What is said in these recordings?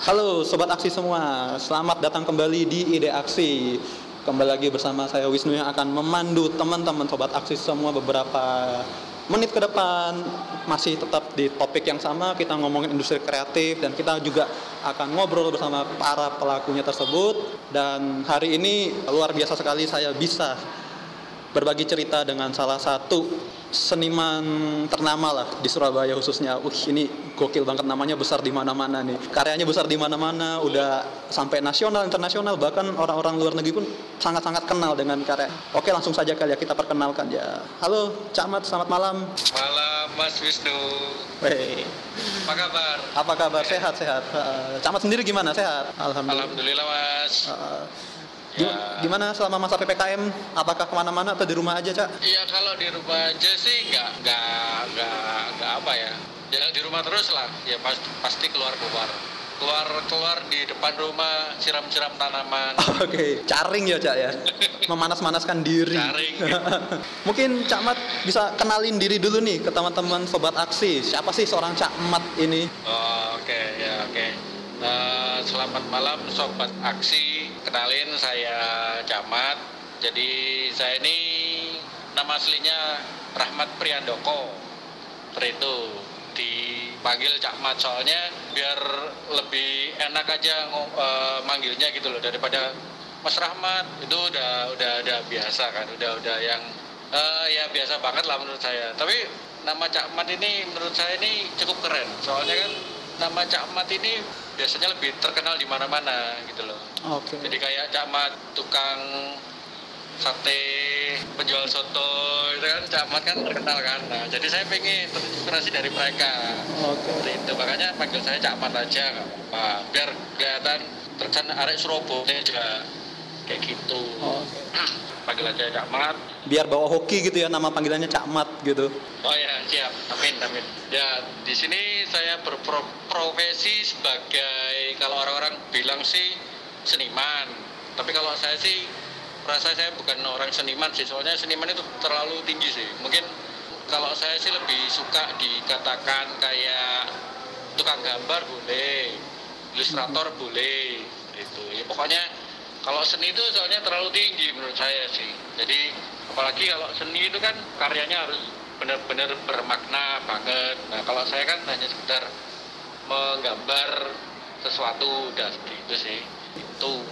Halo Sobat Aksi semua, selamat datang kembali di Ide Aksi. Kembali lagi bersama saya Wisnu yang akan memandu teman-teman Sobat Aksi semua beberapa menit ke depan. Masih tetap di topik yang sama, kita ngomongin industri kreatif Dan kita juga akan ngobrol bersama para pelakunya tersebut. Dan hari ini luar biasa sekali saya bisa berbagi cerita dengan salah satu seniman ternama lah di Surabaya khususnya. Uh, ini gokil banget namanya besar di mana-mana nih. Karyanya besar di mana-mana, udah sampai nasional, internasional, bahkan orang-orang luar negeri pun sangat-sangat kenal dengan karya. Oke, langsung saja kali ya kita perkenalkan ya. Halo, Cak Mat, selamat malam. Malam Mas Wisnu. Wey. Apa kabar? Apa kabar? Sehat, sehat. Uh, Cak Mat sendiri gimana? Sehat? Alhamdulillah. Alhamdulillah, Mas. Uh, Ya. Gimana selama masa PPKM? Apakah ke mana-mana atau di rumah aja, Cak? Iya, kalau di rumah aja sih nggak, nggak, nggak, nggak apa ya. Jangan di rumah terus lah. Ya pasti, pasti keluar-keluar. Keluar-keluar di depan rumah, siram-siram tanaman. Oke, okay. caring ya, Cak ya? Memanas-manaskan diri. Caring. Mungkin Cak Mat bisa kenalin diri dulu nih ke teman-teman Sobat Aksi. Siapa sih seorang Cak Mat ini? Oh, oke, okay. ya oke. Okay. Uh, selamat malam Sobat Aksi. Kenalin saya Camat. Jadi saya ini nama aslinya Rahmat Priandoko. Itu. Dipanggil Cakmat soalnya biar lebih enak aja uh, manggilnya gitu loh daripada Mas Rahmat. Itu udah udah udah biasa kan udah udah yang uh, ya biasa banget lah menurut saya. Tapi nama Cakmat ini menurut saya ini cukup keren. Soalnya kan nama Cakmat ini biasanya lebih terkenal di mana-mana gitu loh. Oke. Okay. Jadi kayak camat tukang sate penjual soto itu kan camat kan terkenal kan nah, jadi saya pengen terinspirasi dari mereka oke okay. itu makanya panggil saya camat aja nggak apa biar kelihatan terkesan arek Surabaya juga kayak gitu oh. Panggil aja camat biar bawa hoki gitu ya nama panggilannya camat gitu. Oh ya siap. Amin amin. Ya di sini saya berprofesi sebagai kalau orang-orang bilang sih seniman. Tapi kalau saya sih merasa saya bukan orang seniman sih. Soalnya seniman itu terlalu tinggi sih. Mungkin kalau saya sih lebih suka dikatakan kayak tukang gambar boleh ilustrator boleh itu ya pokoknya kalau seni itu soalnya terlalu tinggi menurut saya sih jadi apalagi kalau seni itu kan karyanya harus benar-benar bermakna banget. Nah kalau saya kan hanya sekedar menggambar sesuatu udah seperti itu sih. Itu.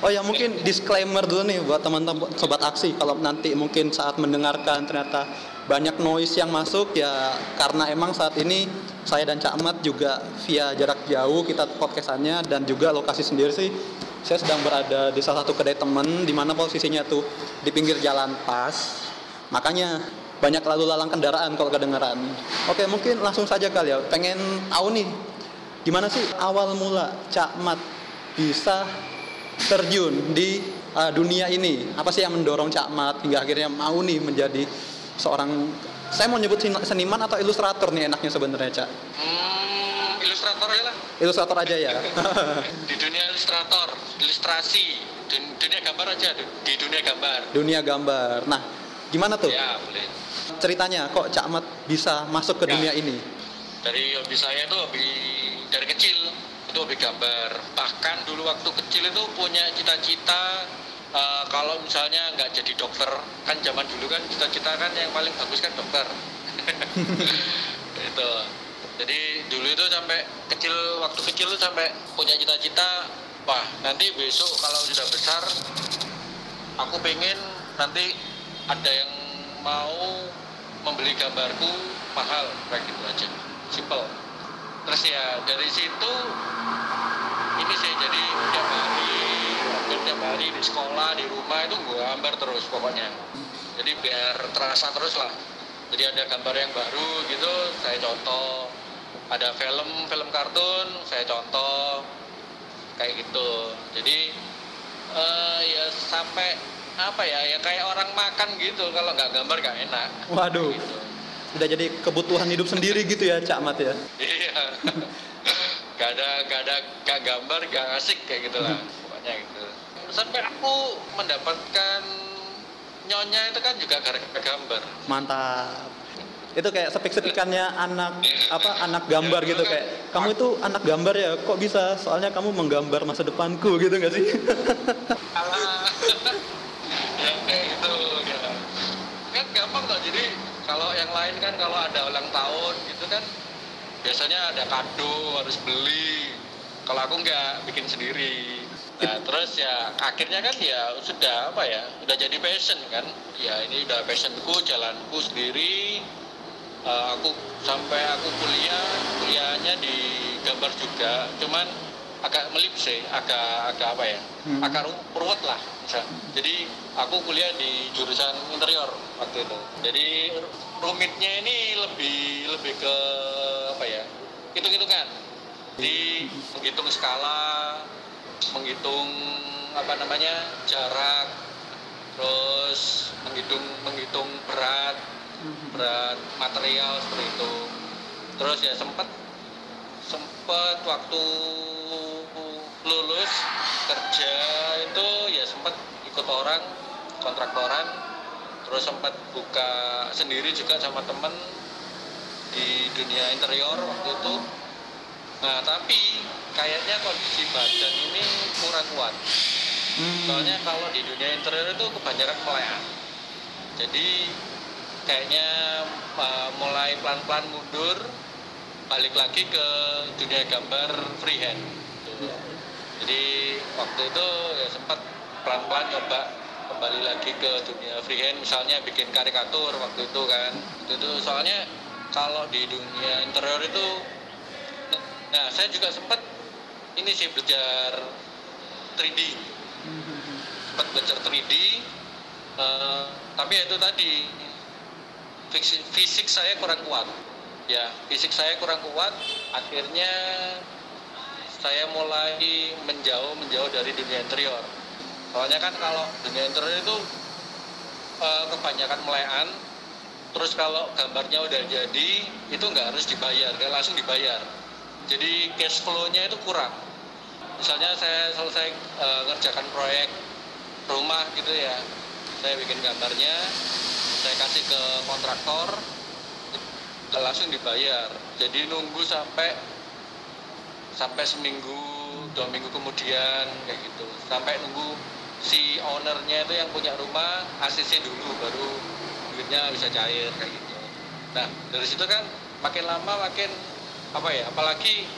Oh ya mungkin disclaimer dulu nih buat teman-teman sobat aksi kalau nanti mungkin saat mendengarkan ternyata banyak noise yang masuk ya karena emang saat ini saya dan Cak Ahmad juga via jarak jauh kita podcastannya dan juga lokasi sendiri sih saya sedang berada di salah satu kedai temen di mana posisinya tuh di pinggir jalan pas makanya banyak lalu lalang kendaraan kalau kedengaran. Oke, mungkin langsung saja kali ya. Pengen tahu nih, gimana sih awal mula Cak Mat bisa terjun di uh, dunia ini? Apa sih yang mendorong Cak Mat hingga akhirnya mau nih menjadi seorang saya mau nyebut seniman atau ilustrator nih enaknya sebenarnya Cak? Hmm, ilustrator ya lah. Ilustrator aja ya. di dunia ilustrator, ilustrasi, dunia gambar aja, di dunia gambar. Dunia gambar. Nah, gimana tuh? Ya, boleh ceritanya kok Cak Mat bisa masuk ke ya. dunia ini? Dari hobi saya itu hobi dari kecil itu hobi gambar. Bahkan dulu waktu kecil itu punya cita-cita uh, kalau misalnya nggak jadi dokter kan zaman dulu kan cita-cita kan yang paling bagus kan dokter. itu. Jadi dulu itu sampai kecil waktu kecil itu sampai punya cita-cita wah nanti besok kalau sudah besar aku pengen nanti ada yang mau membeli gambarku mahal kayak gitu aja. Simple. Terus ya dari situ ini sih jadi tiap hari hampir tiap hari di sekolah di rumah itu gue gambar terus pokoknya. Jadi biar terasa terus lah. Jadi ada gambar yang baru gitu saya contoh ada film film kartun saya contoh kayak gitu. Jadi uh, ya sampai apa ya ya kayak orang makan gitu kalau nggak gambar nggak enak. Waduh. Gitu. udah jadi kebutuhan hidup sendiri gitu ya Cak Mat ya? Iya. Gak ada gak ada gak gambar gak asik kayak gitulah pokoknya gitu. Sampai aku mendapatkan nyonya itu kan juga gara-gara gambar. Mantap itu kayak sepik-sepikannya anak apa anak gambar gitu kayak kamu itu anak gambar ya kok bisa? Soalnya kamu menggambar masa depanku gitu nggak sih? Alah. ya kayak gitu kan gampang kok jadi kalau yang lain kan kalau ada ulang tahun gitu kan biasanya ada kado harus beli. Kalau aku nggak bikin sendiri. Nah terus ya akhirnya kan ya sudah apa ya udah jadi passion kan. Ya ini udah passionku jalanku sendiri Eh, aku sampai aku kuliah kuliahnya di gambar juga. Cuman agak melip sih agak agak apa ya? Hmm. agak ru- ruwet lah bisa. Jadi aku kuliah di jurusan interior waktu itu. Jadi ru- rumitnya ini lebih lebih ke apa ya? Hitung hitungan jadi menghitung skala menghitung apa namanya? Jarak terus menghitung menghitung berat berat material seperti itu. Terus ya sempat sempat waktu lulus kerja itu ya sempat ikut orang kontraktoran. Terus sempat buka sendiri juga sama temen di dunia interior waktu itu. Nah tapi kayaknya kondisi badan ini kurang kuat. Hmm. soalnya kalau di dunia interior itu kebanyakan melean jadi kayaknya uh, mulai pelan-pelan mundur balik lagi ke dunia gambar freehand. Jadi waktu itu ya sempat pelan-pelan coba kembali lagi ke dunia freehand misalnya bikin karikatur waktu itu kan. Waktu itu soalnya kalau di dunia interior itu nah saya juga sempat ini sih belajar 3D sempat belajar 3D eh, tapi itu tadi fisik, saya kurang kuat. Ya fisik saya kurang kuat. Akhirnya saya mulai menjauh menjauh dari dunia interior. Soalnya kan kalau dunia interior itu eh, kebanyakan melean terus kalau gambarnya udah jadi itu nggak harus dibayar nggak langsung dibayar. Jadi cash flow-nya itu kurang. Misalnya saya selesai eh, ngerjakan proyek rumah gitu ya. Saya bikin gambarnya saya kasih ke kontraktor langsung dibayar. Jadi nunggu sampai sampai seminggu dua minggu kemudian kayak gitu. Sampai nunggu si ownernya itu yang punya rumah ACC dulu baru duitnya bisa cair kayak gitu. Nah dari situ kan makin lama makin apa ya apalagi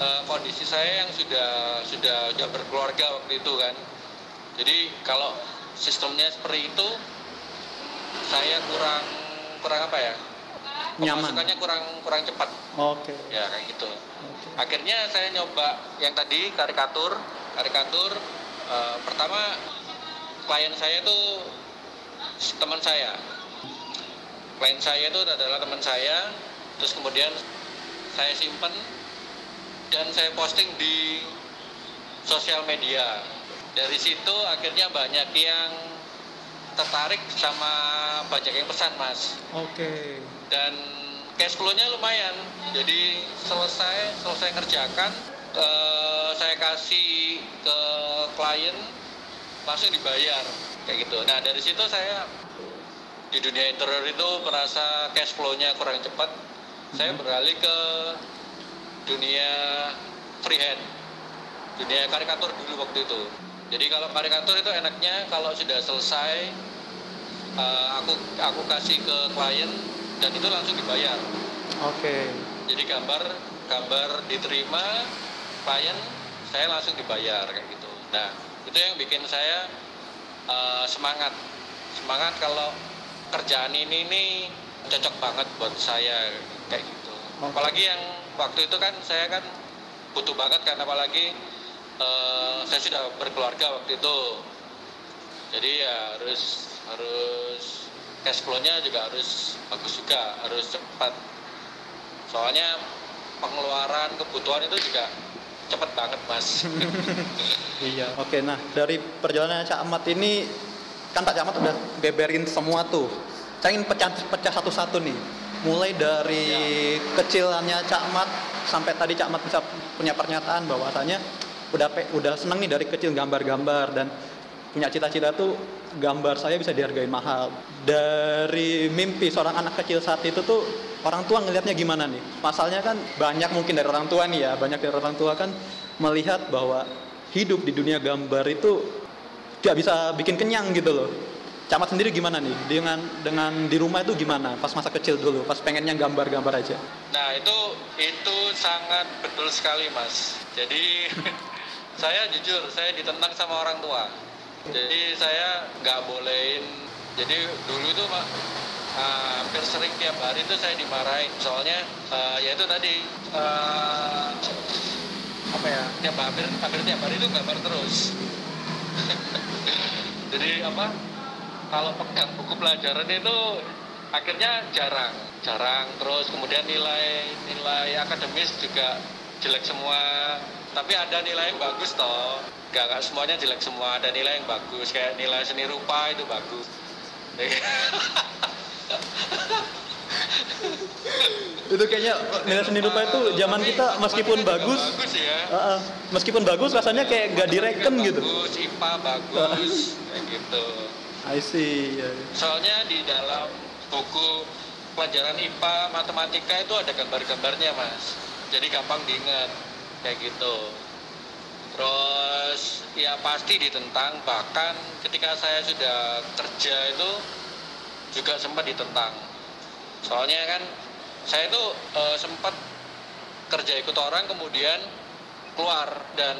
eh, kondisi saya yang sudah sudah sudah berkeluarga waktu itu kan. Jadi kalau sistemnya seperti itu saya kurang kurang apa ya? Nyaman. pemasukannya kurang kurang cepat. Oke. Ya kayak gitu. Oke. akhirnya saya nyoba yang tadi karikatur. Karikatur eh, pertama klien saya itu teman saya. Klien saya itu adalah teman saya. Terus kemudian saya simpen dan saya posting di sosial media. Dari situ akhirnya banyak yang tertarik sama banyak yang pesan mas oke dan cash flow-nya lumayan. Jadi selesai selesai ngerjakan eh, saya kasih ke klien langsung dibayar kayak gitu. Nah dari situ saya di dunia interior itu merasa cash flow-nya kurang cepat. Saya beralih ke dunia freehand, dunia karikatur dulu waktu itu. Jadi kalau karikatur itu enaknya kalau sudah selesai eh, aku aku kasih ke klien dan itu langsung dibayar. oke Jadi gambar gambar diterima klien saya langsung dibayar kayak gitu. Nah itu yang bikin saya eh, semangat semangat kalau kerjaan ini nih cocok banget buat saya kayak gitu. Oke. Apalagi yang waktu itu kan saya kan butuh banget kan apalagi eh, saya sudah berkeluarga waktu itu. Jadi ya harus harus cash flow-nya juga harus bagus juga, harus cepat. Soalnya pengeluaran kebutuhan itu juga cepet banget mas. Iya. Oke, nah dari perjalanan Cak Ahmad ini kan Pak Cak Ahmad udah beberin semua tuh. Saya ingin pecah pecah satu-satu nih. Mulai dari kecilannya Cak Ahmad sampai tadi Cak Ahmad bisa punya pernyataan bahwasanya udah pe- udah seneng nih dari kecil gambar-gambar dan punya cita-cita tuh gambar saya bisa dihargai mahal. Dari mimpi seorang anak kecil saat itu tuh orang tua ngelihatnya gimana nih? Pasalnya kan banyak mungkin dari orang tua nih ya, banyak dari orang tua kan melihat bahwa hidup di dunia gambar itu tidak bisa bikin kenyang gitu loh. Camat sendiri gimana nih dengan dengan di rumah itu gimana pas masa kecil dulu pas pengennya gambar-gambar aja Nah itu itu sangat betul sekali mas. Jadi saya jujur saya ditentang sama orang tua. Jadi saya nggak bolehin. Jadi dulu itu pak uh, hampir sering tiap hari itu saya dimarahin. Soalnya uh, ya itu tadi uh, apa ya tiap hampir hampir tiap hari itu gambar terus. Jadi apa kalau pegang buku pelajaran itu akhirnya jarang jarang terus kemudian nilai nilai akademis juga jelek semua tapi ada nilai yang bagus toh. Gak, gak semuanya jelek semua. Ada nilai yang bagus. Kayak nilai seni rupa itu bagus. Itu kayaknya nilai seni rupa itu zaman Tapi- kita meskipun bagus bagus ya. uh, uh, meskipun bagus rasanya kayak gak direken gitu. bagus IPA bagus kayak gitu. I see ya, ya. soalnya di dalam buku pelajaran IPA matematika itu ada gambar-gambarnya mas. Jadi gampang diingat kayak gitu. Terus ya pasti ditentang. Bahkan ketika saya sudah kerja itu juga sempat ditentang. Soalnya kan saya itu eh, sempat kerja ikut orang kemudian keluar dan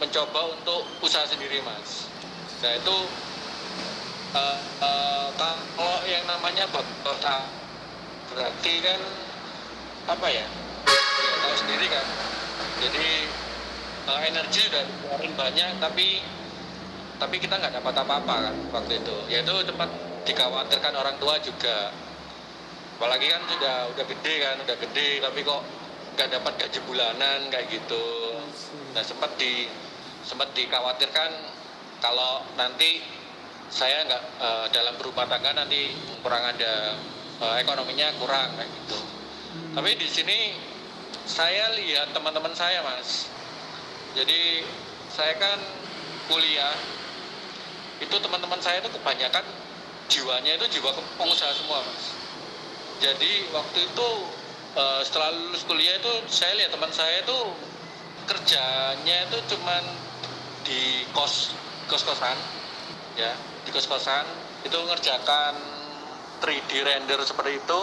mencoba untuk usaha sendiri mas. Nah itu eh, eh, kalau yang namanya bapak berarti kan apa ya? Ya tahu sendiri kan jadi eh, energi udah dikeluarin banyak tapi tapi kita nggak dapat apa-apa kan waktu itu. Yaitu tempat dikhawatirkan orang tua juga. Apalagi kan sudah udah gede kan udah gede tapi kok nggak dapat gaji bulanan kayak gitu. Nah sempat di sempat dikhawatirkan kalau nanti saya nggak eh, dalam berumah tangga nanti kurang ada eh, ekonominya kurang kayak gitu. Tapi di sini saya lihat teman-teman saya mas. Jadi saya kan kuliah. Itu teman-teman saya itu kebanyakan jiwanya itu jiwa pengusaha semua mas. Jadi waktu itu eh, setelah lulus kuliah itu saya lihat teman saya itu kerjanya itu cuman di kos kos kosan ya. Di kos kosan itu ngerjakan 3D render seperti itu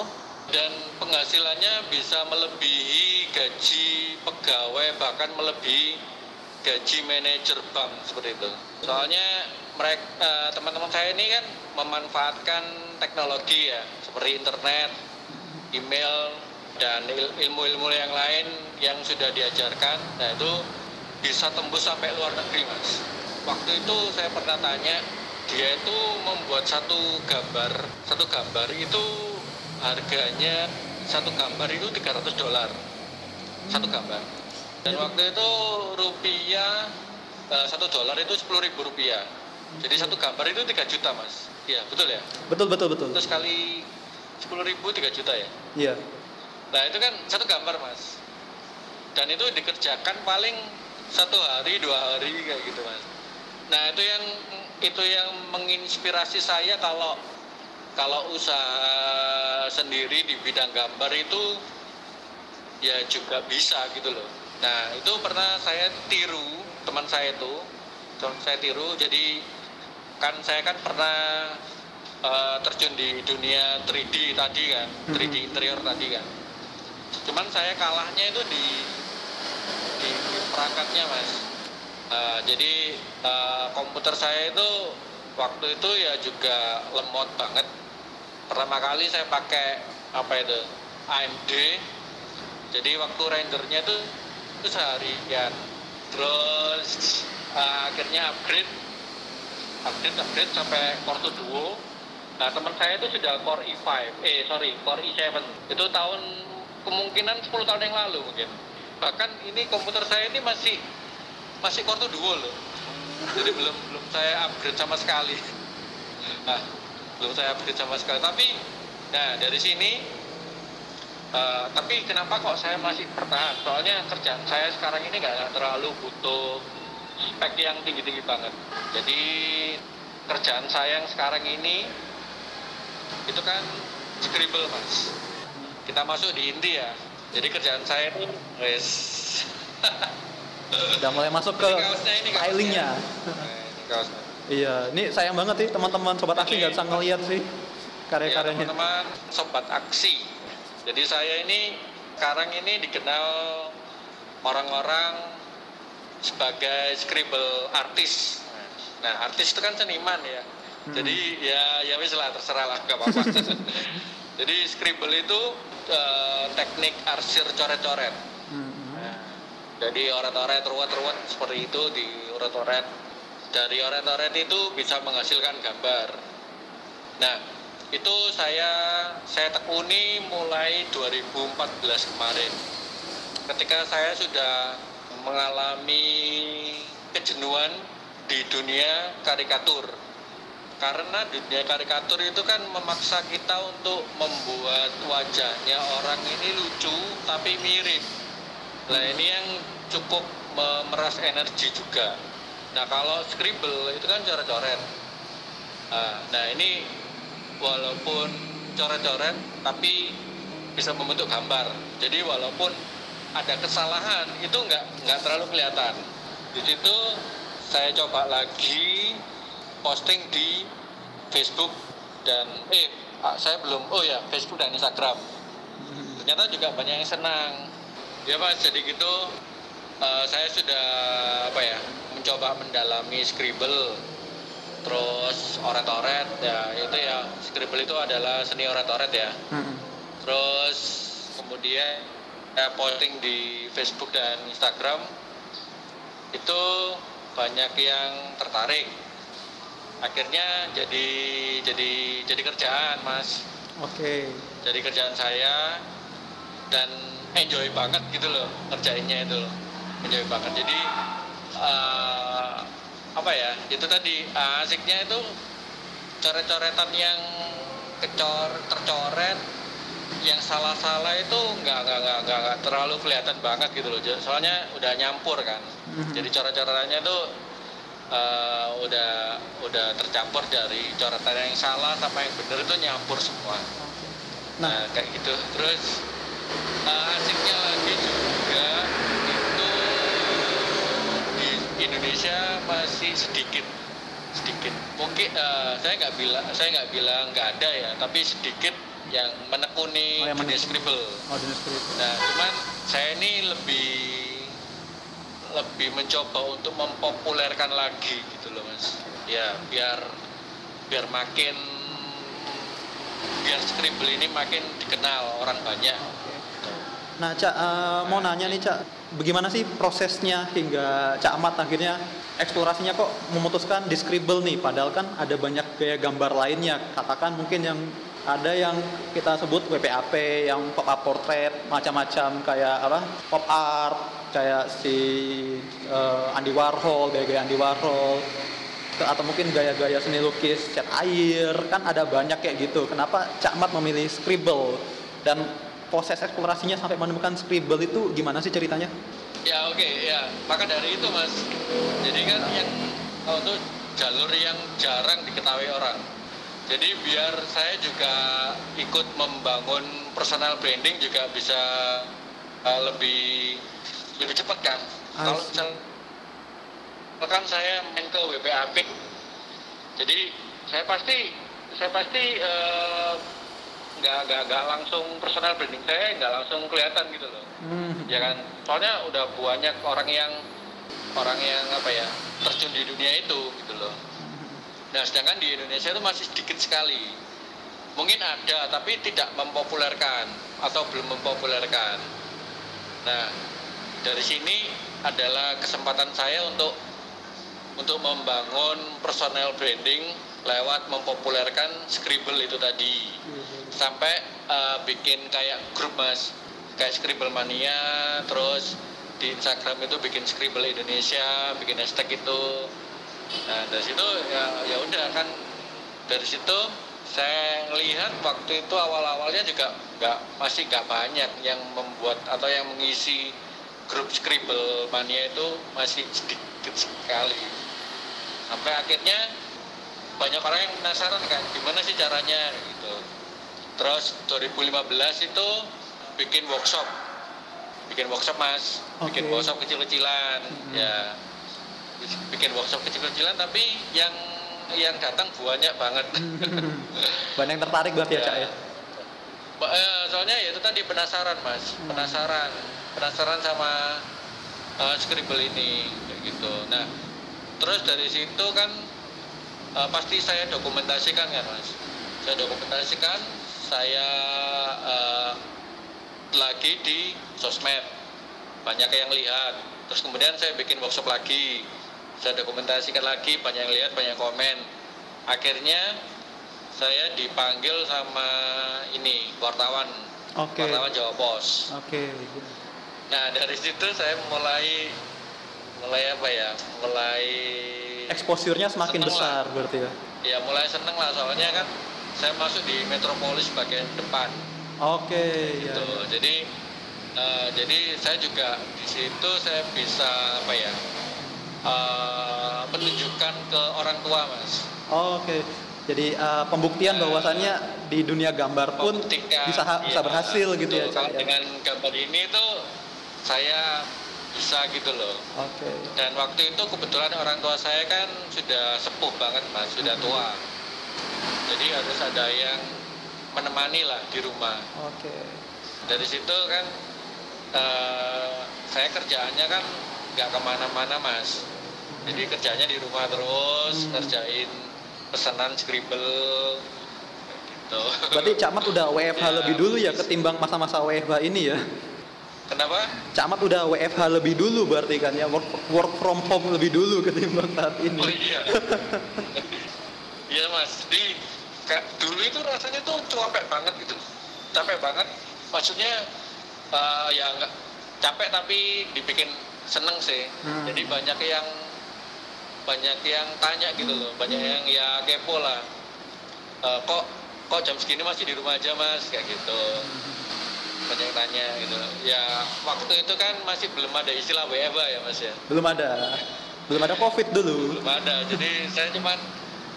dan penghasilannya bisa melebihi gaji pegawai bahkan melebihi gaji manajer bank seperti itu. Soalnya mereka teman-teman saya ini kan memanfaatkan teknologi ya seperti internet, email dan il- ilmu-ilmu yang lain yang sudah diajarkan. Nah itu bisa tembus sampai luar negeri mas. Waktu itu saya pernah tanya dia itu membuat satu gambar satu gambar itu harganya satu gambar itu 300 dolar. Satu gambar. Dan waktu itu rupiah eh, satu dolar itu sepuluh ribu rupiah. Jadi satu gambar itu 3 juta mas. Iya betul ya? Betul betul betul. Terus kali sepuluh ribu 3 juta ya? Iya. Nah itu kan satu gambar mas. Dan itu dikerjakan paling satu hari dua hari kayak gitu mas. Nah itu yang itu yang menginspirasi saya kalau kalau usaha sendiri di bidang gambar itu ya juga bisa gitu loh. Nah itu pernah saya tiru teman saya itu teman saya tiru jadi kan saya kan pernah eh, terjun di dunia 3D tadi kan 3D interior tadi kan. Cuman saya kalahnya itu di di, di perangkatnya mas. Eh, jadi eh, komputer saya itu waktu itu ya juga lemot banget pertama kali saya pakai apa itu AMD jadi waktu rendernya itu itu seharian. Terus eh, akhirnya upgrade. Upgrade upgrade sampai Core 2 Duo. Nah teman saya itu sudah Core i5 eh sorry Core i7 itu tahun kemungkinan 10 tahun yang lalu mungkin. Bahkan ini komputer saya ini masih masih Core 2 Duo loh. Jadi belum belum saya upgrade sama sekali. Nah belum saya upgrade sama sekali. Tapi nah dari sini eh, tapi kenapa kok saya masih bertahan? Soalnya kerjaan saya sekarang ini nggak terlalu butuh spek yang tinggi-tinggi banget. Jadi kerjaan saya yang sekarang ini itu kan scribble mas. Kita masuk di inti ya. Jadi kerjaan saya itu wes. Udah mulai masuk ke stylingnya. Ini kaosnya. Iya, ini sayang banget sih teman-teman sobat aksi nggak bisa ngeliat sih Ya, karya-karyanya. teman-teman sobat aksi. Jadi saya ini sekarang ini dikenal orang-orang sebagai scribble artis. Nah, artis itu kan seniman ya. Hmm. Jadi ya ya wis lah terserah lah gak apa-apa. Jadi scribble itu eh, teknik arsir coret-coret. Hmm. Nah, jadi oret-oret ruwet-ruwet seperti itu di oret-oret. Dari oret-oret itu bisa menghasilkan gambar. Nah, itu saya saya tekuni mulai 2014 kemarin. Ketika saya sudah mengalami kejenuhan di dunia karikatur. Karena dunia karikatur itu kan memaksa kita untuk membuat wajahnya orang ini lucu tapi mirip. Nah ini yang cukup memeras energi juga. Nah kalau scribble itu kan coret-coret. Ah, Nah ini walaupun coret-coret tapi bisa membentuk gambar. Jadi walaupun ada kesalahan itu nggak nggak terlalu kelihatan. Di situ saya coba lagi posting di Facebook dan eh ah, saya belum oh ya Facebook dan Instagram. Ternyata juga banyak yang senang. Ya mas jadi gitu eh, saya sudah apa ya mencoba mendalami scribble terus oret-oret ya itu ya scribble itu adalah seni oret-oret ya. Hmm. terus kemudian saya posting di Facebook dan Instagram itu banyak yang tertarik. Akhirnya jadi jadi jadi kerjaan mas. Oke. jadi kerjaan saya dan enjoy banget gitu loh kerjainnya itu loh. Enjoy banget. Jadi eh, apa ya itu tadi eh, asiknya itu coret-coretan yang kecor tercoret yang salah-salah itu nggak nggak nggak nggak terlalu kelihatan banget gitu loh soalnya udah nyampur kan Mhm. jadi coret-coretannya itu eh, udah udah tercampur dari coretan yang salah sama yang bener itu nyampur semua Nah, Nah, kayak gitu. Terus uh, asiknya lagi juga itu di Indonesia masih sedikit sedikit. Mungkin uh, saya nggak bilang saya nggak bilang nggak ada ya, tapi sedikit yang menekuni Oh, yang dunia scribble. oh. Nah, cuman saya ini lebih lebih mencoba untuk mempopulerkan lagi gitu loh, Mas. Ya, biar biar makin biar scribble ini makin dikenal orang banyak. Nah, Cak, eh, mau nanya nih, Cak, bagaimana sih prosesnya hingga Cak Ahmad akhirnya eksplorasinya kok memutuskan di nih, padahal kan ada banyak gaya gambar lainnya, katakan mungkin yang ada yang kita sebut WPAP, yang pop up portrait, macam-macam kayak apa, pop art, kayak si eh, Andy Warhol, gaya-gaya Andy Warhol, atau mungkin gaya-gaya seni lukis cat air kan ada banyak kayak gitu. Kenapa Cak Mat memilih scribble? Dan proses eksplorasinya sampai menemukan scribble itu gimana sih ceritanya Ya oke ya, maka dari itu mas. Jadi kan yang kalau itu jalur yang jarang diketahui orang. Jadi biar saya juga ikut membangun personal branding juga bisa uh, lebih lebih cepat kan. Kalau see. misal kan saya main ke WPAP, jadi saya pasti saya pasti eh, nggak nggak nggak langsung personal branding saya nggak langsung kelihatan gitu loh. Hmm. ya kan? Soalnya udah banyak orang yang orang yang apa ya terjun di dunia itu gitu loh. Nah sedangkan di Indonesia itu masih sedikit sekali. Mungkin ada tapi tidak mempopulerkan atau belum mempopulerkan. Nah dari sini adalah kesempatan saya untuk untuk membangun personal branding lewat mempopulerkan scribble itu tadi. Sampai eh, bikin kayak grup mas. Kayak scribble mania terus di Instagram itu bikin scribble Indonesia bikin hashtag itu. Nah dari situ ya ya udah kan. Dari situ saya lihat waktu itu awal-awalnya juga nggak masih nggak banyak yang membuat atau yang mengisi grup scribble mania itu masih sedikit sekali. Sampai akhirnya banyak orang yang penasaran kan gimana sih caranya gitu. Terus 2015 itu bikin workshop. Bikin workshop mas. Bikin Oke. workshop kecil-kecilan ya. Bikin workshop kecil-kecilan tapi yang yang datang banyak banget. Banyak yang tertarik berarti ya, ya. Ba- eh, soalnya ya itu tadi penasaran mas. Hmm. penasaran. Penasaran sama eh, scribble ini kayak gitu. Nah terus dari situ kan eh, pasti saya dokumentasikan kan mas. Saya dokumentasikan saya eh, lagi di sosmed. Banyak yang lihat. Terus kemudian saya bikin workshop lagi. Saya dokumentasikan lagi banyak yang lihat banyak komen. Akhirnya saya dipanggil sama ini wartawan. Oke. Wartawan Jawa Pos. Oke. Nah dari situ saya mulai mulai apa ya? Mulai exposure-nya semakin Seneng besar berarti ya? Ya mulai seneng lah. Soalnya kan saya masuk di metropolis bagian depan. Oke ya, gitu. ya. jadi eh, jadi saya juga di situ saya bisa apa ya eh, menunjukkan ke orang tua mas. Oke, jadi uh, pembuktian bahwasannya di dunia gambar pun bisa ha- bisa iya, berhasil gitu ya. Kalau ya? dengan gambar ini tuh saya bisa gitu loh. Oke, dan waktu itu kebetulan orang tua saya kan sudah sepuh banget mas sudah tua. Jadi harus ada yang menemani lah di rumah. Oke, dari situ kan eh, saya kerjaannya kan nggak ke mana-mana mas. Jadi kerjanya di rumah terus Hmm. ngerjain pesanan scribble gitu. Berarti Cak Mat udah WFH Ya, lebih dulu ya ketimbang masa-masa WFH ini ya? Kenapa Cak Mat udah WFH lebih dulu berarti kan ya work, work from home lebih dulu ketimbang saat ini. Oh iya. Iya mas, di kayak dulu itu rasanya tuh capek banget gitu, capek banget. Maksudnya eh, ya nggak capek tapi dibikin seneng sih. Hmm. Jadi banyak yang banyak yang tanya gitu loh, banyak yang ya kepo lah. Eh, kok kok jam segini masih di rumah aja mas kayak gitu. Banyak yang tanya gitu. Ya waktu itu kan masih belum ada istilah WFH ya mas ya. Belum ada, belum ada COVID dulu. belum ada. Jadi saya cuman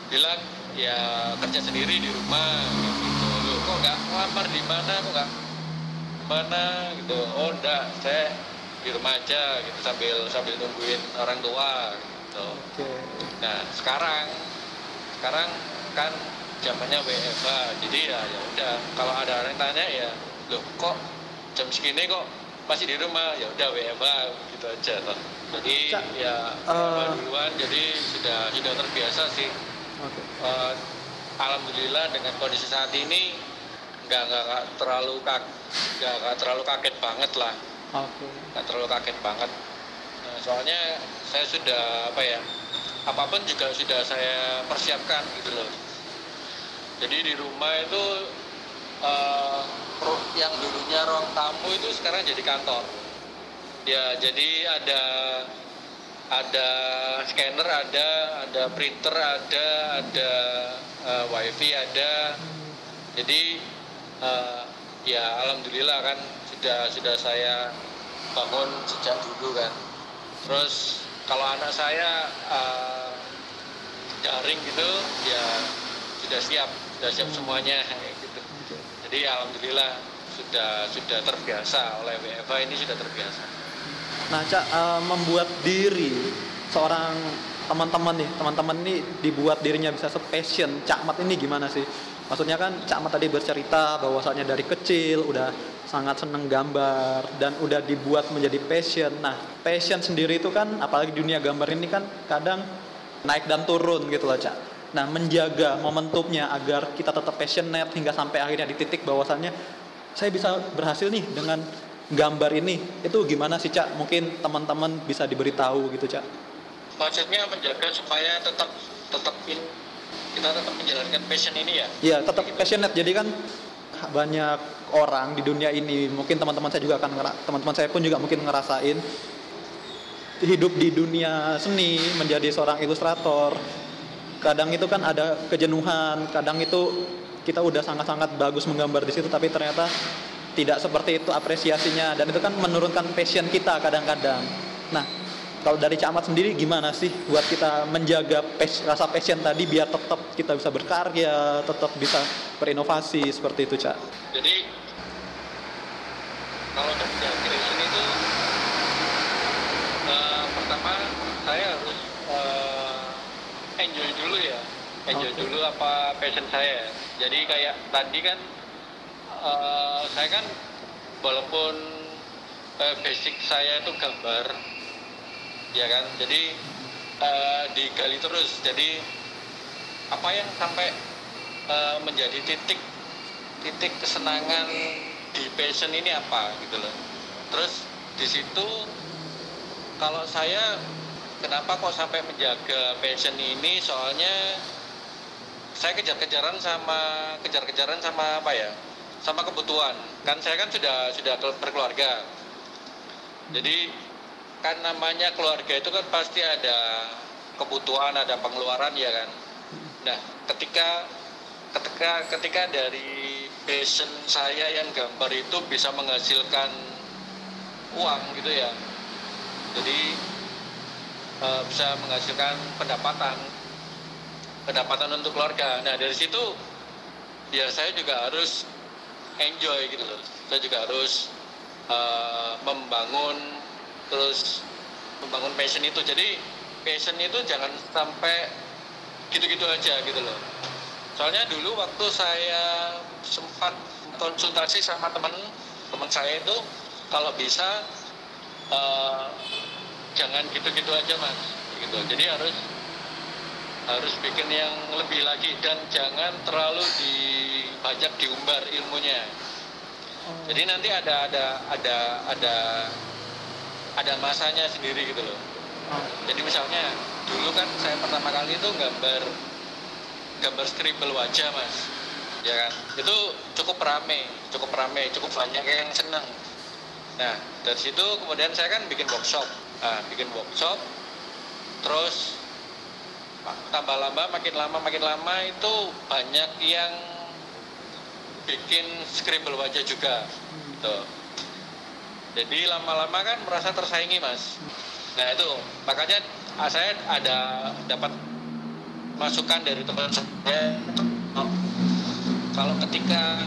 bilang ya kerja sendiri di rumah. Gitu. Loh, kok nggak ngelamar di mana? Kok nggak mana? Gitu. Oh enggak saya di rumah aja. Gitu. Sambil sambil nungguin orang tua. Gitu. Oke, nah sekarang sekarang kan zamannya WFH jadi ya ya udah. Kalau ada orang yang tanya ya loh kok jam segini kok masih di rumah? Ya udah WFH gitu aja toh. Jadi Cak, ya WFH duluan jadi sudah sudah terbiasa sih. Oke, Eh, alhamdulillah dengan kondisi saat ini nggak nggak terlalu kag nggak terlalu kaget banget lah. Oke. nggak terlalu kaget banget. Nah, soalnya saya sudah apa ya apa pun juga sudah saya persiapkan gitu loh. Jadi di rumah itu ru- yang dulunya ruang tamu itu sekarang jadi kantor. Ya jadi ada ada scanner ada ada printer ada ada eh, wifi ada. Jadi eh, ya alhamdulillah kan sudah sudah saya bangun sejak dulu kan. Terus kalau anak saya eh, daring gitu ya sudah siap sudah siap semuanya. Jadi alhamdulillah sudah sudah terbiasa oleh WFH ini sudah terbiasa Nah, Cak, eh, membuat diri seorang teman-teman nih, teman-teman ini dibuat dirinya bisa sepassion. Cak Mat ini gimana sih? Maksudnya kan Cak Mat tadi bercerita bahwasanya dari kecil udah sangat seneng gambar dan udah dibuat menjadi passion. Nah, passion sendiri itu kan apalagi dunia gambar ini kan kadang naik dan turun gitu loh, Cak. Nah, menjaga momentumnya agar kita tetap passionate hingga sampai akhirnya di titik bahwasannya saya bisa berhasil nih dengan gambar ini. Itu gimana sih cak? Mungkin teman-teman bisa diberitahu gitu cak. Maksudnya menjaga supaya tetap tetap in- kita tetap menjalankan passion ini ya? Ya tetap passionate. Jadi kan banyak orang di dunia ini mungkin teman-teman saya juga akan teman-teman saya pun juga mungkin ngerasain hidup di dunia seni menjadi seorang ilustrator kadang itu kan ada kejenuhan kadang itu kita udah sangat-sangat bagus menggambar di situ tapi ternyata tidak seperti itu apresiasinya dan itu kan menurunkan passion kita kadang-kadang nah kalau dari Camat sendiri gimana sih buat kita menjaga pas, rasa passion tadi biar tetap kita bisa berkarya, tetap bisa berinovasi seperti itu, Cak? Jadi kalau dari creation itu uh, pertama saya harus uh, enjoy dulu ya, enjoy okay. dulu apa passion saya. Jadi kayak tadi kan uh, saya kan walaupun uh, basic saya itu gambar ya kan? Jadi uh, digali terus. Jadi apa yang sampai uh, menjadi titik titik kesenangan di passion ini apa gitu loh. Terus di situ kalau saya kenapa kok sampai menjaga passion ini soalnya saya kejar-kejaran sama kejar-kejaran sama apa ya sama kebutuhan kan saya kan sudah sudah berkeluarga jadi kan namanya keluarga itu kan pasti ada kebutuhan, ada pengeluaran ya kan. Nah, ketika ketika ketika dari passion saya yang gambar itu bisa menghasilkan uang gitu ya. Jadi e, bisa menghasilkan pendapatan pendapatan untuk keluarga. Nah, dari situ ya saya juga harus enjoy gitu loh. Saya juga harus e, membangun terus membangun passion itu jadi passion itu jangan sampai gitu-gitu aja gitu loh soalnya dulu waktu saya sempat konsultasi sama teman teman saya itu kalau bisa uh, jangan gitu-gitu aja mas. Gitu. Jadi harus harus bikin yang lebih lagi dan jangan terlalu dibajak diumbar ilmunya. Oh. jadi nanti ada ada ada ada ada masanya sendiri gitu loh. Oh. jadi misalnya dulu kan saya pertama kali itu gambar gambar scribble wajah mas. Ya kan? Itu cukup rame cukup rame cukup banyak yang seneng. Nah dari situ kemudian saya kan bikin workshop nah, bikin workshop terus tambah lama makin lama makin lama itu banyak yang bikin scribble wajah juga gitu. Jadi lama-lama kan merasa tersaingi mas. Nah itu. Makanya ah, saya ada dapat masukan dari teman saya. Kalau ketika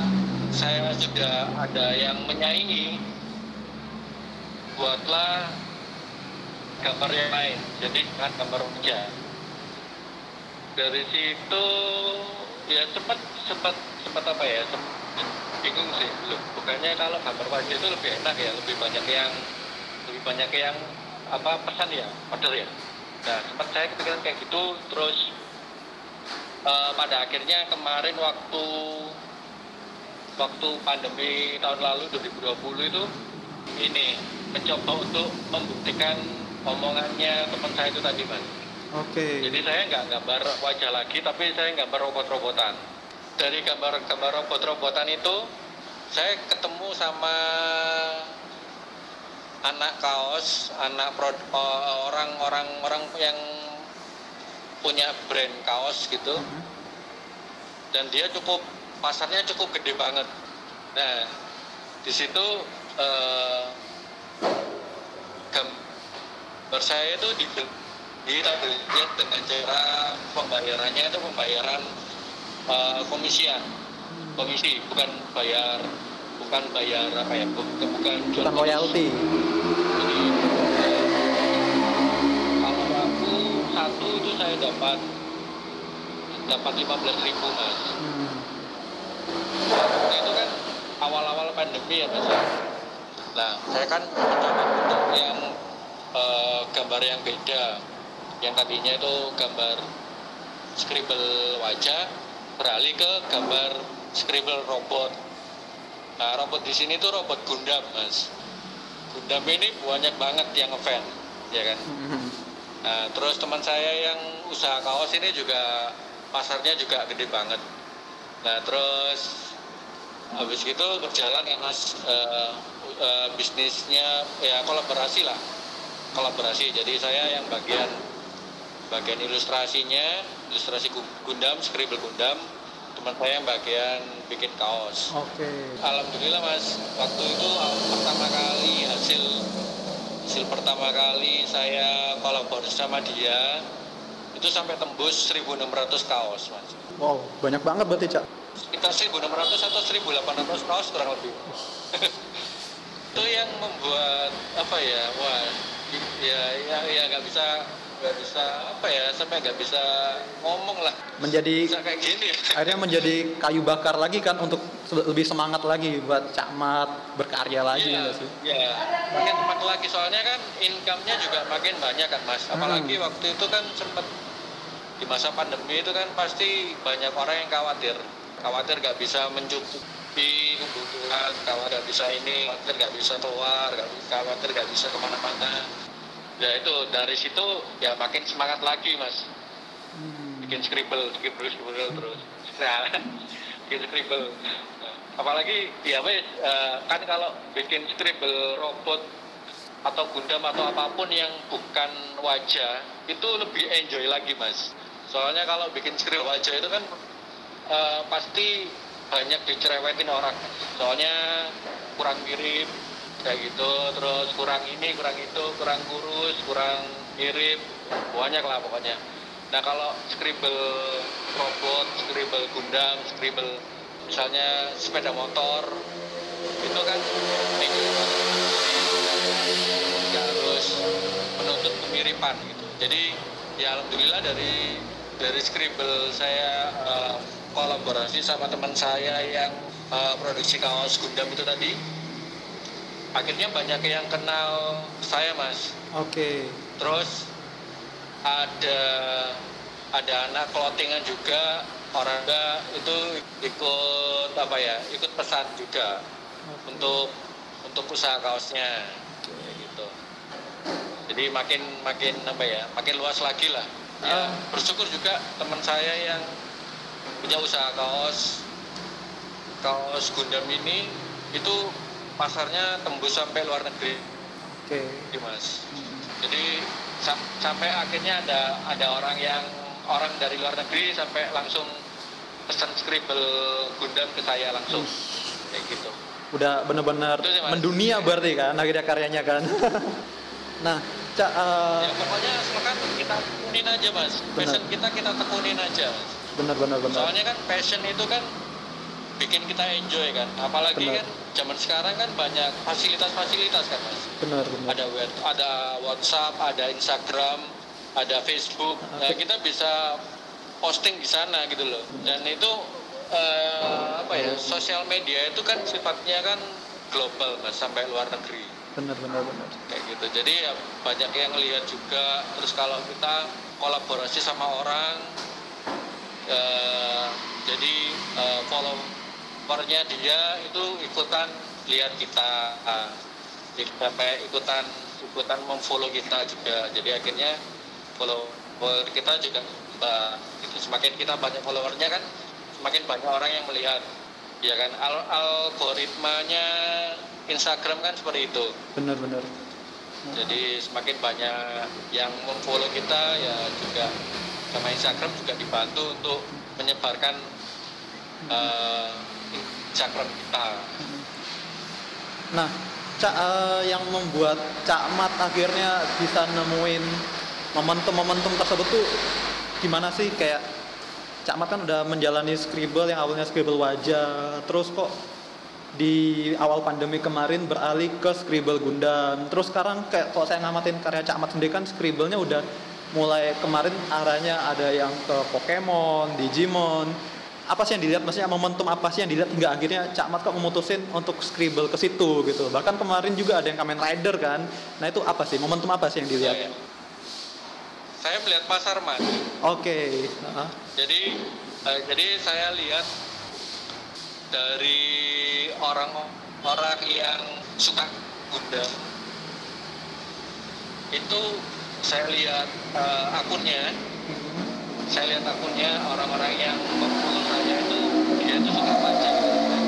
saya sudah ada yang menyaingi buatlah gambar yang lain. Jadi kan gambar wajah dari situ ya sempat sempat sempat apa ya? Sempat bingung sih. Loh bukannya kalau gambar wajah itu lebih enak ya? Lebih banyak yang lebih banyak yang apa pesan ya? Order ya? Nah sempat saya kepikiran kayak gitu terus uh, pada akhirnya kemarin waktu waktu pandemi tahun lalu 2020 itu ini mencoba untuk membuktikan omongannya teman saya itu tadi mas. Oke. Okay. Jadi saya nggak gambar wajah lagi, tapi saya gambar robot-robotan dari gambar-gambar robot-robotan itu saya ketemu sama anak kaos, anak orang-orang orang yang punya brand kaos gitu. Mm-hmm. Dan dia cukup pasarnya cukup gede banget. Nah, di situ eh, saya itu di di dengan cara pembayarannya itu pembayaran uh, komisian. Komisi bukan bayar bukan bayar apa ya bukan bukan royalti. Jadi kalau aku satu itu saya dapat dapat lima belas ribu mas. Hmm. nah, itu kan awal-awal pandemi ya mas. Nah saya kan mencoba untuk yang gambar yang beda yang tadinya itu gambar scribble wajah beralih ke gambar scribble robot. Nah, robot di sini tuh robot Gundam, Mas. Gundam ini banyak banget yang ngefan, ya kan? Nah, terus teman saya yang usaha kaos ini juga pasarnya juga gede banget. Nah, terus habis itu berjalan ya Mas uh, uh, bisnisnya ya kolaborasi lah. Kolaborasi. Jadi saya yang bagian bagian ilustrasinya ilustrasi Gundam scribble Gundam teman saya yang bagian bikin kaos oke okay. alhamdulillah mas waktu itu pertama kali hasil hasil pertama kali saya kolaborasi sama dia itu sampai tembus 1600 kaos mas Wow, banyak banget berarti cak. sekitar 1600 atau 1800 kaos kurang lebih itu yang membuat apa ya wah ya ya ya nggak bisa nggak bisa apa ya sampai nggak bisa ngomong lah. Menjadi bisa kayak gini. akhirnya menjadi kayu bakar lagi kan untuk lebih semangat lagi buat cakmat berkarya lagi Iya, nggak sih? iya. makin semangat lagi soalnya kan income-nya juga makin banyak kan mas. Apalagi waktu itu kan sempat di masa pandemi itu kan pasti banyak orang yang khawatir. Khawatir nggak bisa mencukupi kebutuhan khawatir nggak bisa ini khawatir nggak bisa keluar khawatir nggak bisa ke mana-mana ya itu dari situ ya makin semangat lagi mas. Hmm. bikin scribble scribble scribble terus. Nah, bikin scribble apalagi ya wes eh, kan kalau bikin scribble robot atau gundam atau apa pun yang bukan wajah itu lebih enjoy lagi mas. Soalnya kalau bikin scribble wajah itu kan eh, pasti banyak dicerewetin orang. Soalnya kurang mirip kayak gitu terus kurang ini kurang itu kurang kurus kurang mirip banyak lah pokoknya. Nah kalau scribble robot scribble gundam scribble misalnya sepeda motor itu kan nggak harus menuntut kemiripan gitu. Jadi ya alhamdulillah dari dari scribble saya eh, kolaborasi sama teman saya yang eh, produksi kaos Gundam itu tadi akhirnya banyak yang kenal saya mas. Oke. terus ada ada anak clothingan juga orang itu ikut apa ya ikut pesan juga untuk untuk usaha kaosnya kayak gitu. Jadi makin makin apa ya makin luas lagi lah. Ya Ah. bersyukur juga teman saya yang punya usaha kaos kaos Gundam ini itu pasarnya tembus sampai luar negeri. Oke. mas. Jadi sa- sampai akhirnya ada ada orang yang orang dari luar negeri sampai langsung pesan scribble Gundam ke saya langsung. Kayak gitu. Udah benar-benar mendunia berarti kan akhirnya karyanya kan. nah, cak eh, ya pokoknya silakan kita tekunin aja mas. Passion kita kita tekunin aja. Mas. benar-benar benar. soalnya kan passion itu kan bikin kita enjoy kan apalagi Benar. kan zaman sekarang kan banyak fasilitas-fasilitas kan mas Benar benar. ada web, ada WhatsApp, ada Instagram, ada Facebook. Nah, kita bisa posting di sana gitu loh. Dan itu eh, apa ya? Sosial media itu kan sifatnya kan global mas sampai luar negeri Benar benar benar. kayak gitu. Jadi ya banyak yang lihat juga. Terus kalau kita kolaborasi sama orang, eh, jadi eh, followernya dia itu ikutan lihat kita, sampai ikutan ikutan memfollow kita juga. Jadi akhirnya follower kita juga bah, itu semakin kita banyak followernya kan, semakin banyak orang yang melihat. Ya kan, Al- algoritmanya Instagram kan seperti itu Benar benar. jadi semakin banyak yang memfollow kita ya juga sama Instagram juga dibantu untuk menyebarkan eh, Instagram kita Nah, Cak eh, yang membuat Cak Mat akhirnya bisa nemuin momentum-momentum tersebut tuh gimana sih kayak Cak Mat kan udah menjalani scribble yang awalnya scribble wajah, terus kok di awal pandemi kemarin beralih ke scribble Gundam. Terus sekarang kayak kalau saya ngamatin karya Cak Mat sendiri kan scribble-nya udah mulai kemarin arahnya ada yang ke Pokemon, Digimon. Apa sih yang dilihat maksudnya momentum apa sih yang dilihat hingga akhirnya Cak Mat kok memutusin untuk scribble ke situ gitu. Bahkan kemarin juga ada yang Kamen Rider kan. Nah, itu apa sih? Momentum apa sih yang dilihat? Ya, ya. saya melihat pasar mas Oke. Heeh. jadi eh, jadi saya lihat dari orang-orang yang suka Gundam itu saya lihat eh, akunnya saya lihat akunnya orang-orang yang saya itu dia itu suka baca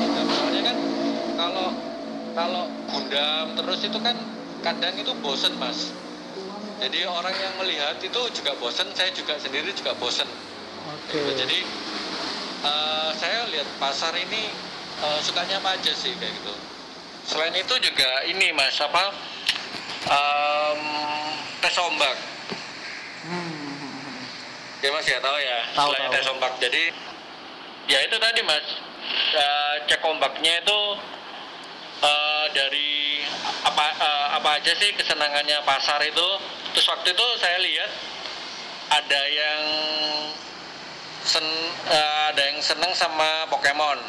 gitu. soalnya kan kalau kalau Gundam terus itu kan kadang itu bosen mas jadi orang yang melihat itu juga bosen saya juga sendiri juga bosen Oke. Gitu. jadi eh, saya lihat pasar ini eh, sukanya apa aja sih kayak gitu selain itu juga ini mas apa Em, tes ombak Hmm. Ya mas ya tahu ya. Tahu, istilahnya tahu. tes ombak jadi ya itu tadi mas. Eh, cek ombaknya itu eh, dari apa eh, apa aja sih kesenangannya pasar itu. Terus waktu itu saya lihat ada yang sen, eh, ada yang seneng sama Pokemon.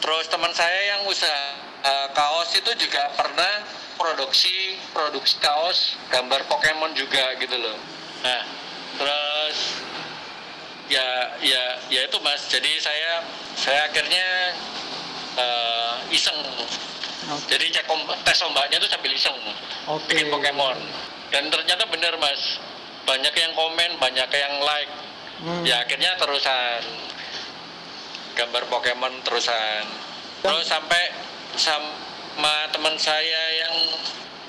Terus teman saya yang usaha eh, kaos itu juga pernah produksi produksi kaos gambar Pokemon juga gitu loh. Nah ya ya ya itu mas. Jadi saya saya akhirnya eh, iseng. Oke. jadi cek tes ombaknya tuh sambil iseng. Oke. bikin Pokemon. Dan ternyata bener mas. Banyak yang komen banyak yang like. Hmm. ya akhirnya terusan gambar Pokemon terusan. Terus sampai sama teman saya yang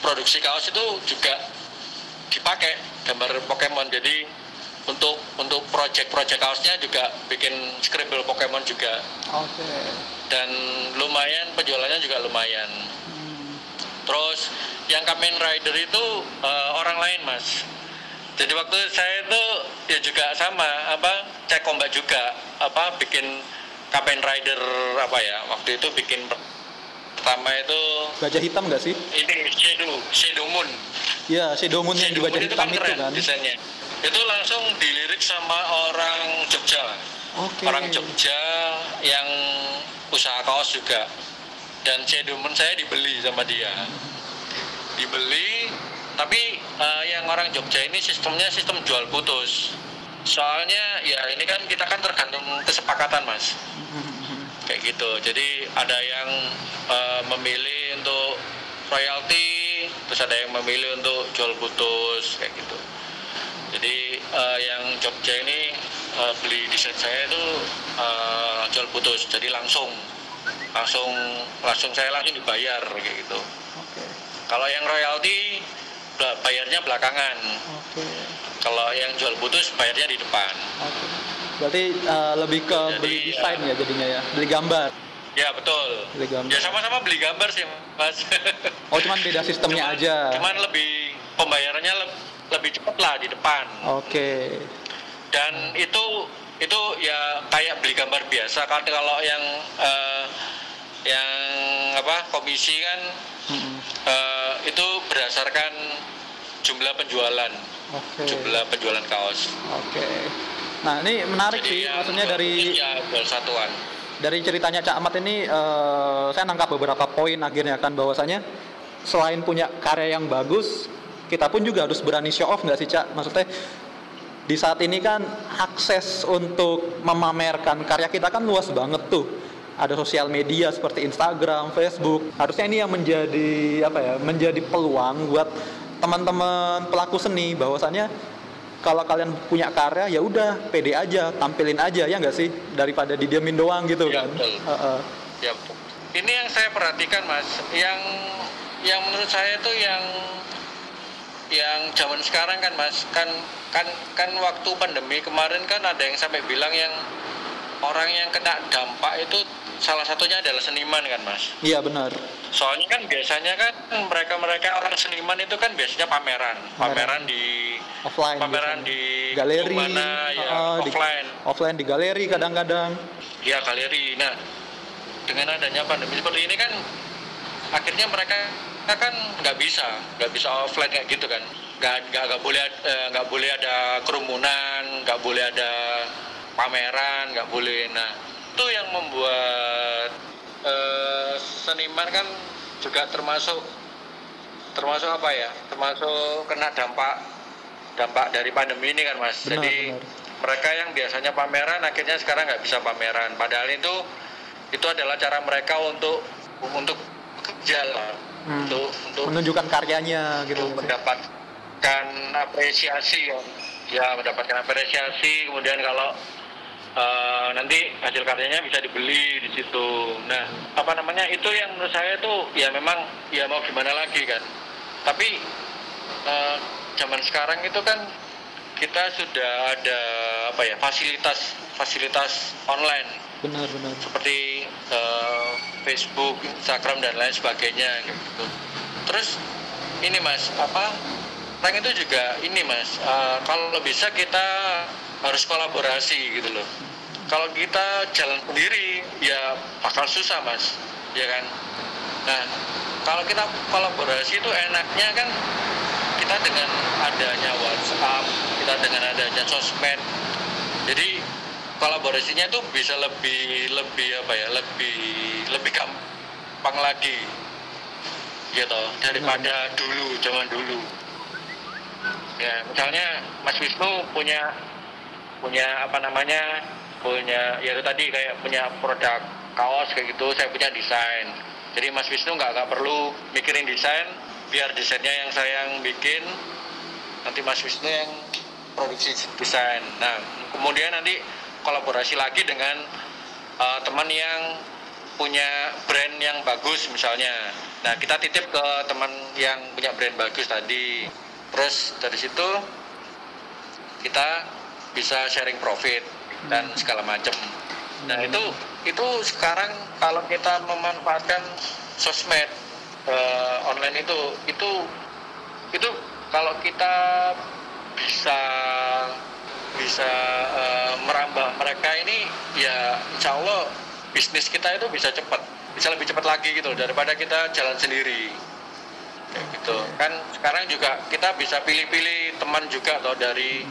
produksi kaos itu juga dipakai gambar Pokemon. Jadi untuk untuk project-project kaosnya juga bikin scribble Pokemon juga Oke. dan lumayan penjualannya juga lumayan Hmm. Terus yang Kamen Rider itu eh, orang lain mas. Jadi waktu saya itu ya juga sama apa cek ombak juga apa bikin Kamen Rider apa ya waktu itu bikin per- pertama itu Gajah hitam nggak sih? ini Shadow Shadow Moon. Iya, si Domun yang di Shadow gajah Moon itu hitam kan itu kan. desainnya. Itu langsung dilirik sama orang Jogja. Oke. Orang Jogja yang usaha kaos juga. Dan Moon saya dibeli sama dia. Dibeli, tapi eh, yang orang Jogja ini sistemnya sistem jual putus. Soalnya ya ini kan kita kan tergantung kesepakatan mas, kayak gitu. Jadi ada yang eh, memilih untuk royalti, terus ada yang memilih untuk jual putus, kayak gitu. Jadi eh, yang Jogja ini eh, beli desain saya itu eh, jual putus, jadi langsung langsung langsung saya langsung dibayar kayak gitu. Oke. Kalau yang royalti ba- bayarnya belakangan. Oke. Kalau yang jual putus bayarnya di depan. Oke. Berarti eh, lebih ke Jadi, beli ya. desain ya jadinya ya, beli gambar. Ya betul. Beli gambar. Ya sama-sama beli gambar sih mas. Oh, cuman beda sistemnya Cuman- aja. Cuman lebih pembayarannya le- lebih cepat lah di depan. Oke. Dan itu itu ya kayak beli gambar biasa. Kan kalau yang eh, yang apa komisi kan Mm-mm. eh, itu berdasarkan jumlah penjualan, Oke. jumlah penjualan kaos. Oke. Nah, ini menarik sih, yang maksudnya dari ya satuan. dari ceritanya Cak Ahmad ini eh, saya nangkap beberapa poin akhirnya kan bahwasanya selain punya karya yang bagus, kita pun juga harus berani show off nggak sih Cak? Maksudnya di saat ini kan akses untuk memamerkan karya kita kan luas banget tuh. Ada sosial media seperti Instagram, Facebook. Harusnya ini yang menjadi apa ya? Menjadi peluang buat teman-teman pelaku seni bahwasannya kalau kalian punya karya ya udah pede aja, tampilin aja ya nggak sih daripada didiamin doang gitu Iya, kan. betul. Heeh. Ya, ini yang saya perhatikan mas, yang yang menurut saya itu yang yang zaman sekarang kan mas, kan kan kan waktu pandemi kemarin kan ada yang sampai bilang yang orang yang kena dampak itu salah satunya adalah seniman kan mas. Iya benar. Soalnya kan biasanya kan mereka-mereka orang seniman itu kan biasanya pameran, pameran di Offline. pameran biasanya. di galeri, mana ya heeh, di- offline. offline di galeri kadang-kadang. ya galeri. Nah, dengan adanya pandemi seperti ini kan akhirnya mereka kan nggak bisa, nggak bisa offline kayak gitu kan. Nggak nggak nggak boleh eh, nggak boleh ada kerumunan, nggak boleh ada pameran, nggak boleh. Nah, itu yang membuat eh, seniman kan juga termasuk termasuk apa ya? Termasuk kena dampak dampak dari pandemi ini kan, Mas. Benar, Jadi benar. mereka yang biasanya pameran akhirnya sekarang nggak bisa pameran padahal itu itu adalah cara mereka untuk untuk kerja lah Hmm. untuk untuk Menunjukkan karyanya gitu. untuk mendapatkan apresiasi ya. ya mendapatkan apresiasi kemudian kalau eh, nanti hasil karyanya bisa dibeli di situ nah apa namanya itu yang menurut saya itu ya memang ya mau gimana lagi kan tapi eh, zaman sekarang itu kan kita sudah ada apa ya fasilitas fasilitas online Benar benar. seperti eh, Facebook, Instagram dan lain sebagainya gitu. Terus ini mas apa prank itu juga ini mas uh, kalau bisa kita harus kolaborasi gitu loh kalau kita jalan sendiri ya bakal susah mas ya kan nah kalau kita kolaborasi itu enaknya kan kita dengan adanya WhatsApp kita dengan adanya sosmed jadi kolaborasinya itu bisa lebih lebih apa ya lebih lebih gampang lagi. Gitu daripada dulu zaman dulu. Ya misalnya Mas Wisnu punya punya apa namanya punya ya itu tadi kayak punya produk kaos kayak gitu saya punya desain. Jadi Mas Wisnu nggak nggak perlu mikirin desain biar desainnya yang saya yang bikin nanti Mas Wisnu yang produksi desain. Nah kemudian nanti kolaborasi lagi dengan uh, teman yang punya brand yang bagus misalnya. Nah kita titip ke teman yang punya brand bagus tadi. Terus dari situ kita bisa sharing profit dan segala macam. Nah itu itu sekarang kalau kita memanfaatkan sosmed uh, online itu itu itu kalau kita bisa bisa uh, merambah mereka ini ya insya Allah bisnis kita itu bisa cepat bisa lebih cepat lagi gitu daripada kita jalan sendiri kayak gitu kan sekarang juga kita bisa pilih-pilih teman juga atau dari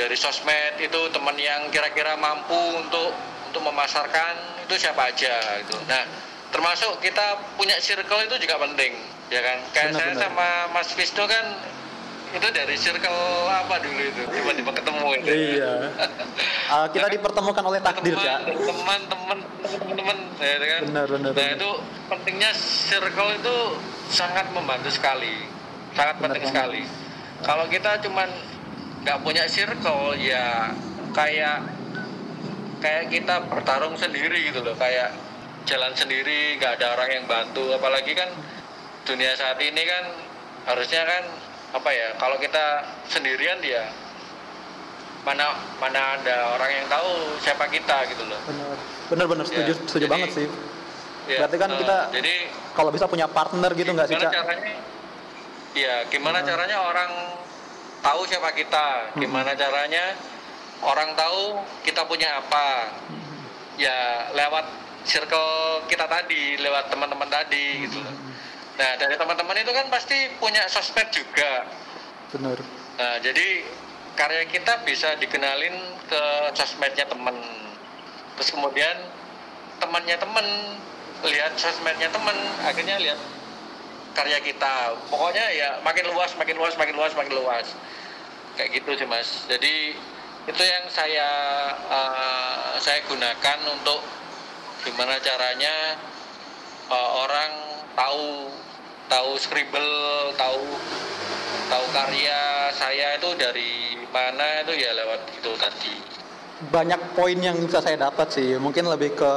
dari sosmed itu teman yang kira-kira mampu untuk untuk memasarkan itu siapa aja gitu. Nah, termasuk kita punya circle itu juga penting, ya kan? Kayak benar, saya benar. sama Mas Visno kan itu dari circle apa dulu itu tiba-tiba ketemu itu. Iya. uh, kita nah, dipertemukan oleh takdir ya. Teman-teman, teman-teman, ya kan? Benar, benar. Nah benar. itu pentingnya circle itu sangat membantu sekali, sangat benar penting banget. sekali. Kalau kita cuman nggak punya circle ya kayak kayak kita bertarung sendiri gitu loh kayak jalan sendiri nggak ada orang yang bantu apalagi kan dunia saat ini kan harusnya kan apa ya kalau kita sendirian dia mana mana ada orang yang tahu siapa kita gitu loh. Benar. Benar benar. Setuju ya, setuju jadi, banget sih. ya, berarti kan uh, kita jadi kalau bisa punya partner gitu nggak sih cak? caranya? Ya gimana uh. caranya orang tahu siapa kita, gimana caranya orang tahu kita punya apa. Ya lewat circle kita tadi, lewat teman-teman tadi gitu. Nah dari teman-teman itu kan pasti punya sosmed juga. Benar. Nah jadi karya kita bisa dikenalin ke sosmednya teman. Terus kemudian temannya teman lihat sosmednya teman, akhirnya lihat karya kita pokoknya ya makin luas makin luas makin luas makin luas kayak gitu sih mas jadi itu yang saya uh, saya gunakan untuk gimana caranya uh, orang tahu tahu scribble tahu tahu karya saya itu dari mana itu ya lewat itu tadi. Banyak poin yang bisa saya dapat sih. Mungkin lebih ke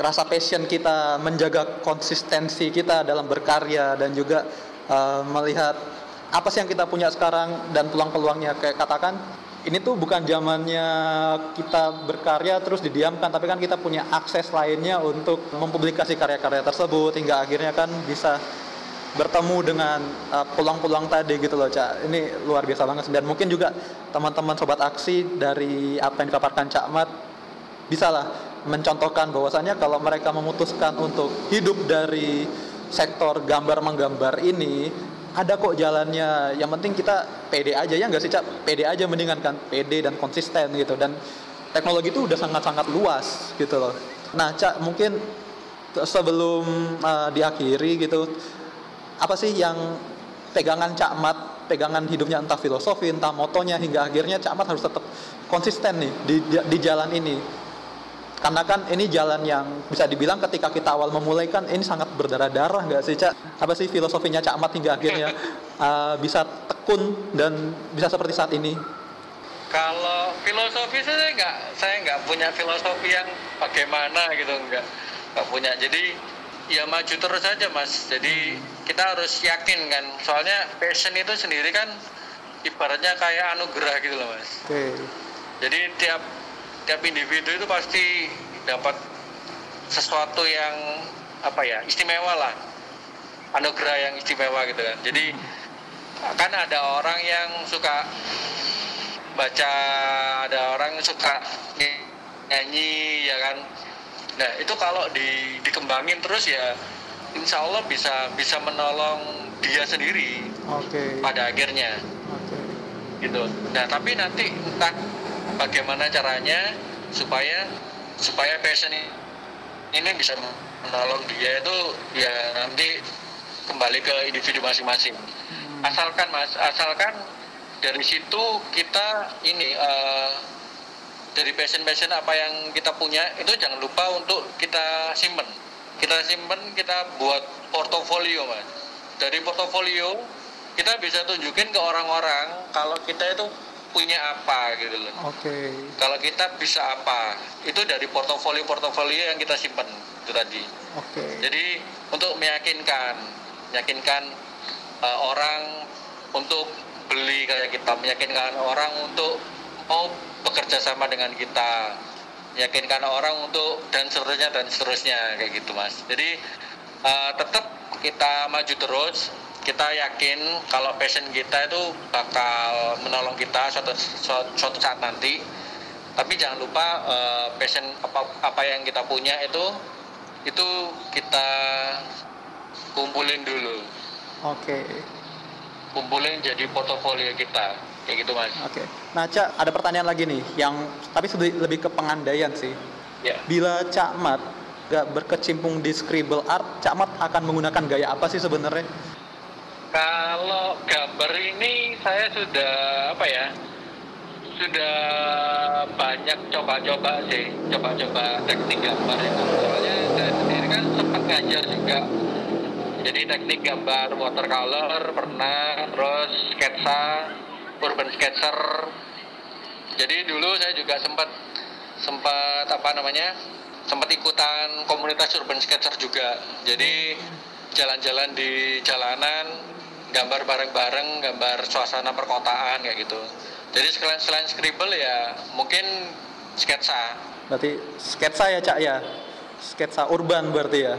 rasa passion kita menjaga konsistensi kita dalam berkarya dan juga uh, melihat apa sih yang kita punya sekarang dan peluang-peluangnya. Kayak katakan ini tuh bukan zamannya kita berkarya terus didiamkan tapi kan kita punya akses lainnya untuk mempublikasi karya-karya tersebut hingga akhirnya kan bisa bertemu dengan uh, peluang-peluang tadi gitu loh Cak. Ini luar biasa banget dan mungkin juga teman-teman sobat aksi dari apa yang dipaparkan Cak Mat bisalah mencontohkan bahwasanya kalau mereka memutuskan untuk hidup dari sektor gambar menggambar ini ada kok jalannya. Yang penting kita pede aja ya nggak sih cak? Pede aja mendingan kan? Pede dan konsisten gitu. Dan teknologi itu udah sangat-sangat luas gitu loh. Nah cak mungkin sebelum uh, diakhiri gitu apa sih yang pegangan Cak Mat pegangan hidupnya entah filosofi entah motonya hingga akhirnya Cak Mat harus tetap konsisten nih di, di, di jalan ini karena kan ini jalan yang bisa dibilang ketika kita awal memulai kan ini sangat berdarah-darah nggak sih Cak? Apa sih filosofinya Cak Mat hingga akhirnya uh, bisa tekun dan bisa seperti saat ini? Kalau filosofi saya nggak, saya nggak punya filosofi yang bagaimana gitu nggak, nggak punya. Jadi ya maju terus saja mas. Jadi kita harus yakin kan, soalnya passion itu sendiri kan ibaratnya kayak anugerah gitu loh mas. Okay. Jadi tiap tiap individu itu pasti dapat sesuatu yang apa ya istimewa lah anugerah yang istimewa gitu kan jadi kan ada orang yang suka baca ada orang yang suka nyanyi ya kan nah itu kalau di, dikembangin terus ya insya Allah bisa bisa menolong dia sendiri Oke. pada akhirnya Oke. gitu nah tapi nanti entah bagaimana caranya supaya supaya passion ini bisa menolong dia itu ya nanti kembali ke individu masing-masing Hmm. asalkan mas asalkan dari situ kita ini eh, dari passion passion apa yang kita punya itu jangan lupa untuk kita simpen kita simpen kita buat portofolio mas dari portofolio kita bisa tunjukin ke orang-orang kalau kita itu punya apa gitu loh Oke. kalau kita bisa apa itu dari portofolio portofolio yang kita simpan itu tadi Oke. jadi untuk meyakinkan meyakinkan uh, orang untuk beli kayak kita meyakinkan orang untuk mau bekerja sama dengan kita meyakinkan orang untuk dan seterusnya dan seterusnya kayak gitu mas. Jadi uh, tetap kita maju terus. Kita yakin kalau passion kita itu bakal menolong kita suatu, suatu, suatu saat nanti. Tapi jangan lupa uh, passion apa apa yang kita punya itu itu kita kumpulin dulu. Oke. kumpulin jadi portofolio kita kayak gitu mas Oke. Nah, Cak, ada pertanyaan lagi nih yang tapi lebih ke pengandaian sih. ya Bila Cak Mat gak berkecimpung di scribble art, Cak Mat akan menggunakan gaya apa sih sebenarnya? kalau gambar ini saya sudah apa ya sudah banyak coba-coba sih coba-coba teknik gambar itu soalnya saya sendiri kan sempat ngajar juga jadi teknik gambar watercolor pernah terus sketsa urban sketcher jadi dulu saya juga sempat sempat apa namanya sempat ikutan komunitas urban sketcher juga jadi jalan-jalan di jalanan gambar bareng-bareng gambar suasana perkotaan kayak gitu jadi selain selain scribble ya mungkin sketsa Berarti sketsa ya, Cak ya? Sketsa urban berarti ya?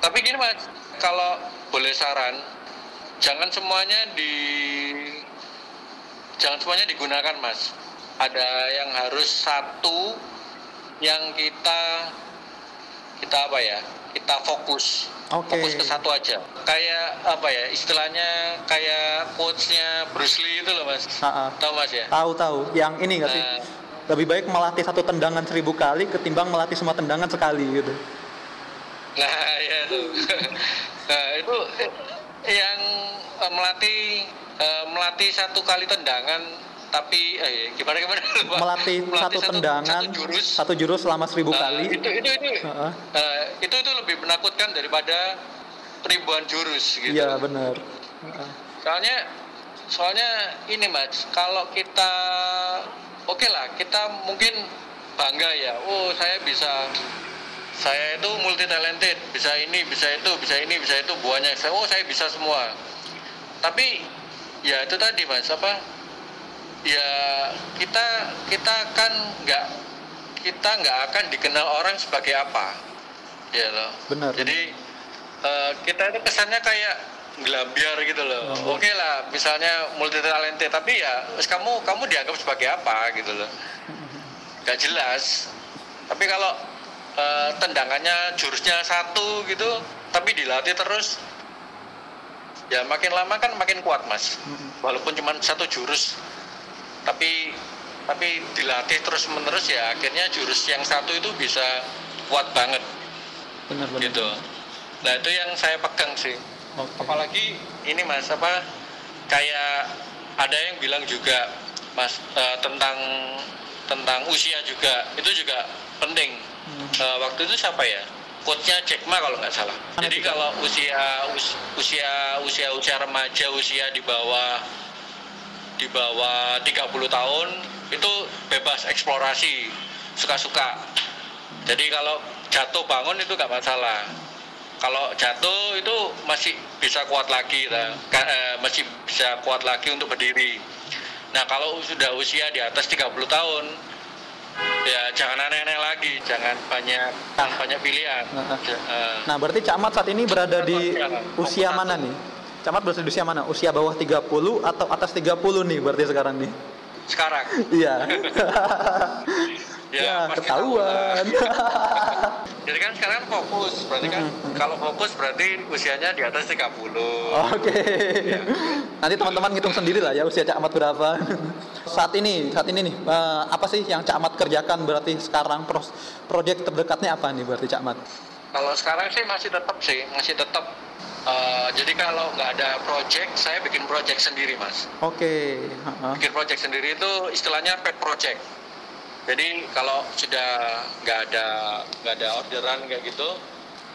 tapi gini mas kalau boleh saran jangan semuanya di jangan semuanya digunakan mas ada yang harus satu yang kita kita apa ya kita fokus Oke. fokus ke satu aja kayak apa ya istilahnya kayak quotesnya Bruce Lee itu loh mas Ha-ha. tahu mas ya Tahu tahu. Yang ini nggak sih? Nah, Lebih baik melatih satu tendangan seribu kali ketimbang melatih semua tendangan sekali gitu. Nah, ya tuh. nah, itu yang eh, melatih eh, melatih satu kali tendangan tapi eh gimana gimana lupa. Melatih, satu, tendangan satu jurus satu jurus selama seribu Nah, kali. itu itu itu Ha-ha. eh, itu itu lebih menakutkan daripada ribuan jurus gitu Iya benar. Ha-ha. soalnya soalnya ini mas kalau kita oke lah kita mungkin bangga ya oh saya bisa saya itu multi talented bisa ini bisa itu bisa ini bisa itu banyak saya oh saya bisa semua. Tapi ya itu tadi mas apa? Ya kita kita kan nggak kita nggak akan dikenal orang sebagai apa. Ya loh. Benar. jadi eh, kita itu kesannya kayak gelambiar gitu loh. Oh. oke lah misalnya multi talented tapi ya kamu kamu dianggap sebagai apa gitu loh. Nggak jelas. Tapi kalau eh, tendangannya jurusnya satu gitu tapi dilatih terus. Ya makin lama kan makin kuat mas. Walaupun cuma satu jurus tapi tapi dilatih terus menerus ya akhirnya jurus yang satu itu bisa kuat banget. Benar benar. gitu. Nah itu yang saya pegang sih. Oke. apalagi ini mas apa kayak ada yang bilang juga mas eh, tentang tentang usia juga. Itu juga penting Hmm. Eh, waktu itu siapa ya? Coachnya Jack Ma kalau nggak salah. Mana jadi kalau usia us- usia usia usia remaja usia di bawah di bawah 30 tahun itu bebas eksplorasi suka-suka. Jadi kalau jatuh bangun itu nggak masalah. Kalau jatuh itu masih bisa kuat lagi. Ka- eh, masih bisa kuat lagi untuk berdiri. Nah kalau sudah usia di atas 30 tahun ya jangan aneh-aneh lagi jangan banyak jangan banyak pilihan Nah, Nah, berarti Camat saat ini berada di usia mana nih? Camat berada di usia mana? Usia bawah 30 atau atas 30 nih berarti sekarang nih? sekarang Iya. ya, ya, ketahuan. jadi kan sekarang fokus berarti kan Hmm, kalau fokus berarti usianya di atas 30 Oke. Nanti teman-teman ngitung sendiri lah ya usia Camat berapa. saat ini, saat ini nih, eh, apa sih yang Camat kerjakan berarti sekarang pros, project terdekatnya apa nih berarti Camat? Kalau sekarang sih masih tetap sih, masih tetap. eh, jadi kalau nggak ada project, saya bikin project sendiri mas. Oke. heeh. Bikin project sendiri itu istilahnya pet project. Jadi kalau sudah nggak ada nggak ada orderan kayak gitu,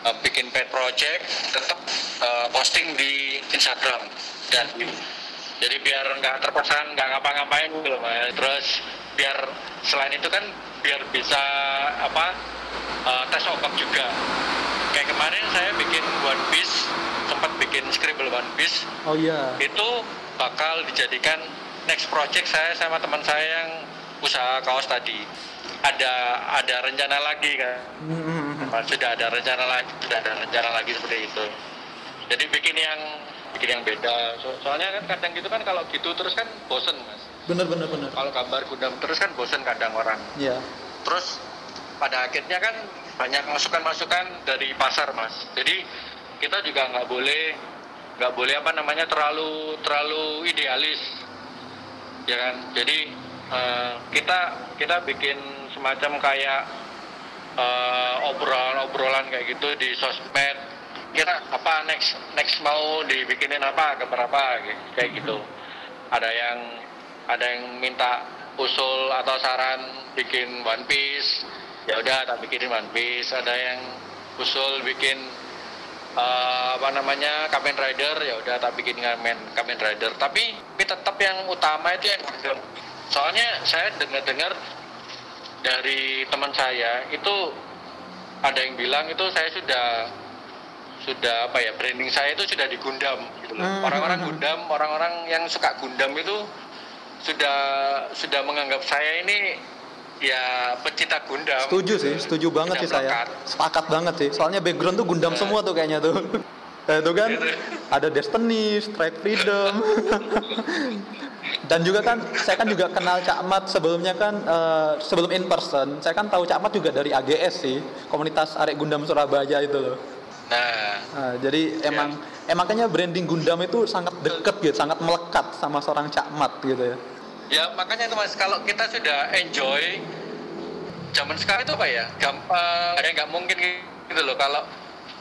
eh, bikin pet project, tetap eh, posting di Instagram dan jadi biar nggak terpesan nggak ngapa-ngapain gitu mas. Terus biar selain itu kan biar bisa apa eh, tes obat juga. Kayak kemarin saya bikin One Piece, sempat bikin scribble One Piece, Oh iya. itu bakal dijadikan next project saya sama teman saya yang usaha kaos tadi. Ada ada rencana lagi kan. Hmm, hmm, hmm. Sudah ada rencana lagi, sudah ada rencana lagi seperti itu. Jadi bikin yang bikin yang beda. So- soalnya kan kadang gitu kan kalau gitu terus kan bosen mas. Bener bener bener. Kalau gambar gundam terus kan bosen kadang orang. Iya. Terus pada akhirnya kan banyak masukan-masukan dari pasar mas. Jadi kita juga nggak boleh nggak boleh apa namanya terlalu terlalu idealis, ya kan. Jadi eh, kita kita bikin semacam kayak eh, obrolan-obrolan kayak gitu di sosmed. Kita apa next next mau dibikinin apa gambar apa kayak gitu. Ada yang ada yang minta usul atau saran bikin One Piece. Ya udah tak bikinin One Piece. Ada yang usul bikin eh, apa namanya Kamen Rider. Ya udah tak bikin Kamen Kamen Rider. Tapi, tapi tetap yang utama itu yang soalnya saya dengar-dengar dari teman saya itu ada yang bilang itu saya sudah sudah apa ya branding saya itu sudah di Gundam gitu loh. Hmm. Orang-orang Gundam, orang-orang yang suka Gundam itu sudah sudah menganggap saya ini ya pecinta Gundam. Setuju sih, setuju banget sih saya. Sepakat banget sih. Soalnya background tuh Gundam Nah. semua tuh kayaknya tuh. Eh, itu kan Gitu. ada Destiny, Strike Freedom. Dan juga kan saya kan juga kenal Cak Mat sebelumnya kan eh, sebelum in person. Saya kan tahu Cak Mat juga dari AGS sih, komunitas Arek Gundam Surabaya itu loh. Nah, Nah, jadi emang emang kayaknya branding Gundam itu sangat deket gitu, sangat melekat sama seorang Cak Mat gitu ya. ya makanya itu Mas kalau kita sudah enjoy zaman sekarang itu apa ya? Gampang ada yang nggak mungkin gitu loh kalau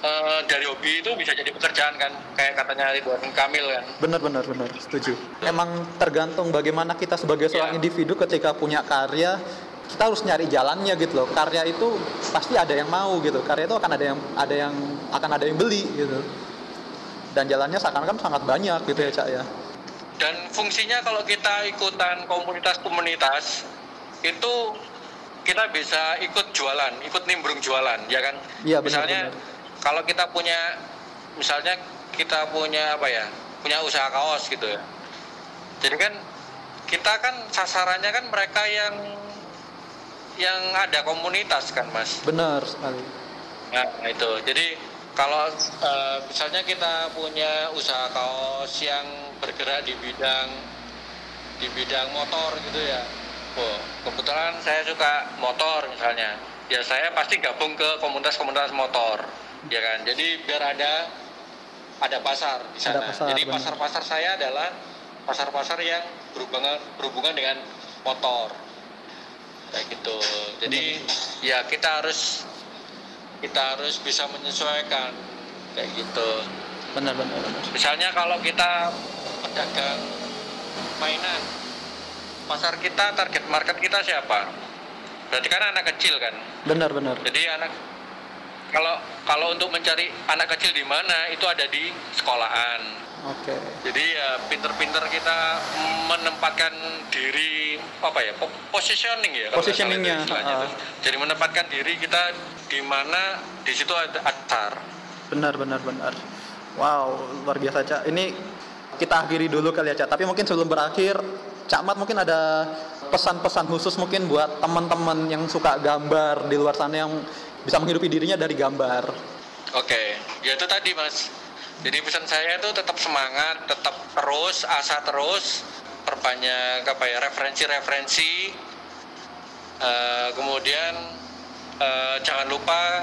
eh, dari hobi itu bisa jadi pekerjaan kan kayak katanya Ridwan Kamil kan. Benar benar benar, setuju. Emang tergantung bagaimana kita sebagai seorang Ya. individu ketika punya karya, kita harus nyari jalannya gitu loh. Karya itu pasti ada yang mau gitu. Karya itu akan ada yang ada yang akan ada yang beli gitu. Dan jalannya seakan-akan sangat banyak gitu ya, Cak ya. Dan fungsinya kalau kita ikutan komunitas-komunitas itu kita bisa ikut jualan, ikut nimbrung jualan, ya kan? Iya, benar, misalnya benar. Kalau kita punya, misalnya kita punya apa ya, punya usaha kaos gitu ya. Jadi kan kita kan sasarannya kan mereka yang yang ada komunitas kan, mas. Benar sekali. Nah, itu. Jadi kalau eh, misalnya kita punya usaha kaos yang bergerak di bidang di bidang motor gitu ya. Oh, kebetulan saya suka motor misalnya. Ya saya pasti gabung ke komunitas-komunitas motor, ya kan. Jadi biar ada ada pasar di Ada sana. pasar, Jadi pasar-pasar saya adalah pasar-pasar yang berhubungan berhubungan dengan motor. Kayak gitu. Jadi ya kita harus kita harus bisa menyesuaikan kayak gitu. Benar benar benar. Misalnya kalau kita pedagang mainan, pasar kita target market kita siapa? Berarti kan anak kecil kan. Benar benar. Jadi anak kalau kalau untuk mencari anak kecil di mana itu ada di sekolahan. Oke. Jadi ya pinter-pinter kita menempatkan diri apa ya po- positioning ya Positioningnya, tuh. Jadi menempatkan diri kita di mana di situ ada atar. Benar benar benar. Wow, luar biasa Cak. Ini kita akhiri dulu kali ya Cak. Tapi mungkin sebelum berakhir, Cak Mat mungkin ada pesan-pesan khusus mungkin buat teman-teman yang suka gambar di luar sana yang bisa menghidupi dirinya dari gambar. Oke, ya itu tadi mas. Jadi pesan saya itu tetap semangat, tetap terus, asa terus, perbanyak apa ya referensi-referensi. Eh, kemudian eh, jangan lupa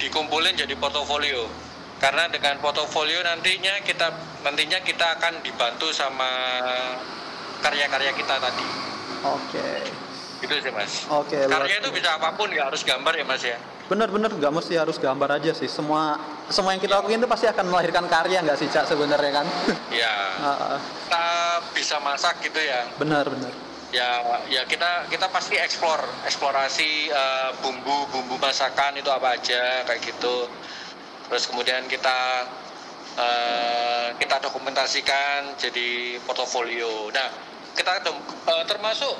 dikumpulin jadi portofolio. Karena dengan portofolio nantinya kita nantinya kita akan dibantu sama karya-karya kita tadi. Oke. Gitu sih mas. Oke, luar- Karya itu bisa apa pun, nggak harus gambar ya mas ya. Bener-bener nggak mesti harus gambar aja sih. Semua semua yang kita lakuin itu pasti akan melahirkan karya nggak sih cak sebenarnya kan? Ya, kita bisa masak gitu ya. bener bener. ya ya kita kita pasti eksplor eksplorasi eh, bumbu-bumbu masakan itu apa aja kayak gitu terus kemudian kita eh, kita dokumentasikan jadi portofolio nah kita eh, termasuk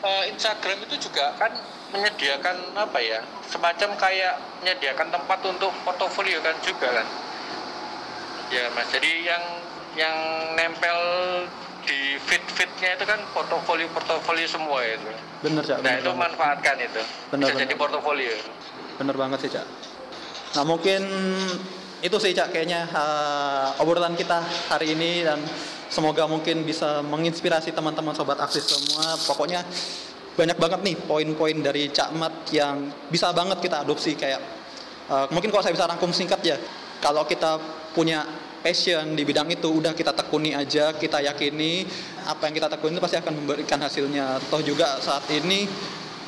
eh, Instagram itu juga kan menyediakan apa ya semacam kayak menyediakan tempat untuk portofolio kan juga kan ya mas jadi yang yang nempel di feed feednya itu kan portofolio portofolio semua itu Bener cak. nah bener itu banget. manfaatkan itu Benar, bisa benar. jadi portofolio Bener banget sih cak. Nah mungkin itu sih cak kayaknya uh, obrolan kita hari ini dan semoga mungkin bisa menginspirasi teman-teman sobat aksis semua. Pokoknya banyak banget nih poin-poin dari Cak Mat yang bisa banget kita adopsi kayak uh, mungkin kalau saya bisa rangkum singkat ya kalau kita punya passion di bidang itu udah kita tekuni aja kita yakini apa yang kita tekuni itu pasti akan memberikan hasilnya toh juga saat ini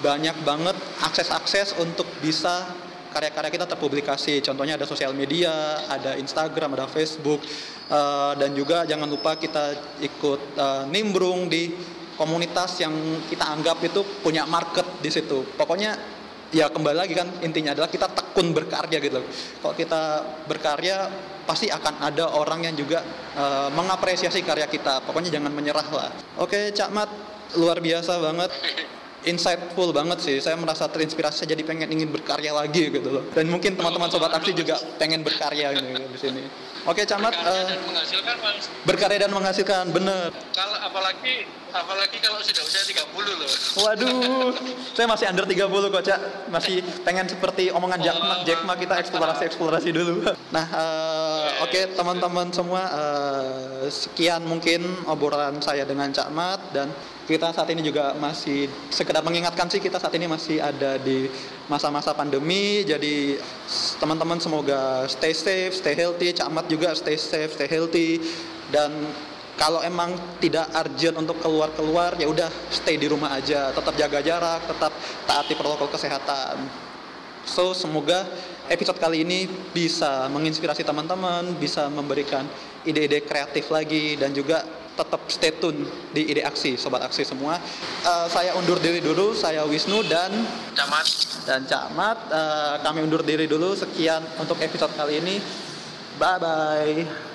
banyak banget akses-akses untuk bisa karya-karya kita terpublikasi contohnya ada sosial media ada Instagram ada Facebook eh, dan juga jangan lupa kita ikut eh, nimbrung di komunitas yang kita anggap itu punya market di situ pokoknya ya kembali lagi kan intinya adalah kita tekun berkarya gitu. Kalau kita berkarya pasti akan ada orang yang juga eh, mengapresiasi karya kita. Pokoknya jangan menyerah lah. Oke, Cak Mat luar biasa banget. Insightful banget sih. Saya merasa terinspirasi jadi pengen ingin berkarya lagi gitu loh. Dan mungkin teman-teman sobat aksi juga pengen berkarya gitu di sini. Oke, Cak Mat Berkarya eh, dan menghasilkan mas berkarya dan menghasilkan bener. kalau apalagi apalagi kalau sudah usia 30 loh Waduh, saya masih under 30 kok, Cak. Masih pengen seperti omongan Jack Ma, Jack Ma kita eksplorasi-eksplorasi dulu. Nah, eh, oke teman-teman semua, eh, sekian mungkin obrolan saya dengan Cak Mat dan kita saat ini juga masih sekedar mengingatkan sih kita saat ini masih ada di masa-masa pandemi. Jadi teman-teman semoga stay safe, stay healthy. Cak Mat juga stay safe, stay healthy dan kalau emang tidak urgent untuk keluar-keluar ya udah stay di rumah aja tetap jaga jarak tetap taati protokol kesehatan so semoga episode kali ini bisa menginspirasi teman-teman bisa memberikan ide-ide kreatif lagi dan juga tetap stay tune di ide aksi sobat aksi semua. Eh, saya undur diri dulu saya Wisnu dan camat. Dan Camat Eh, kami undur diri dulu. Sekian untuk episode kali ini. Bye bye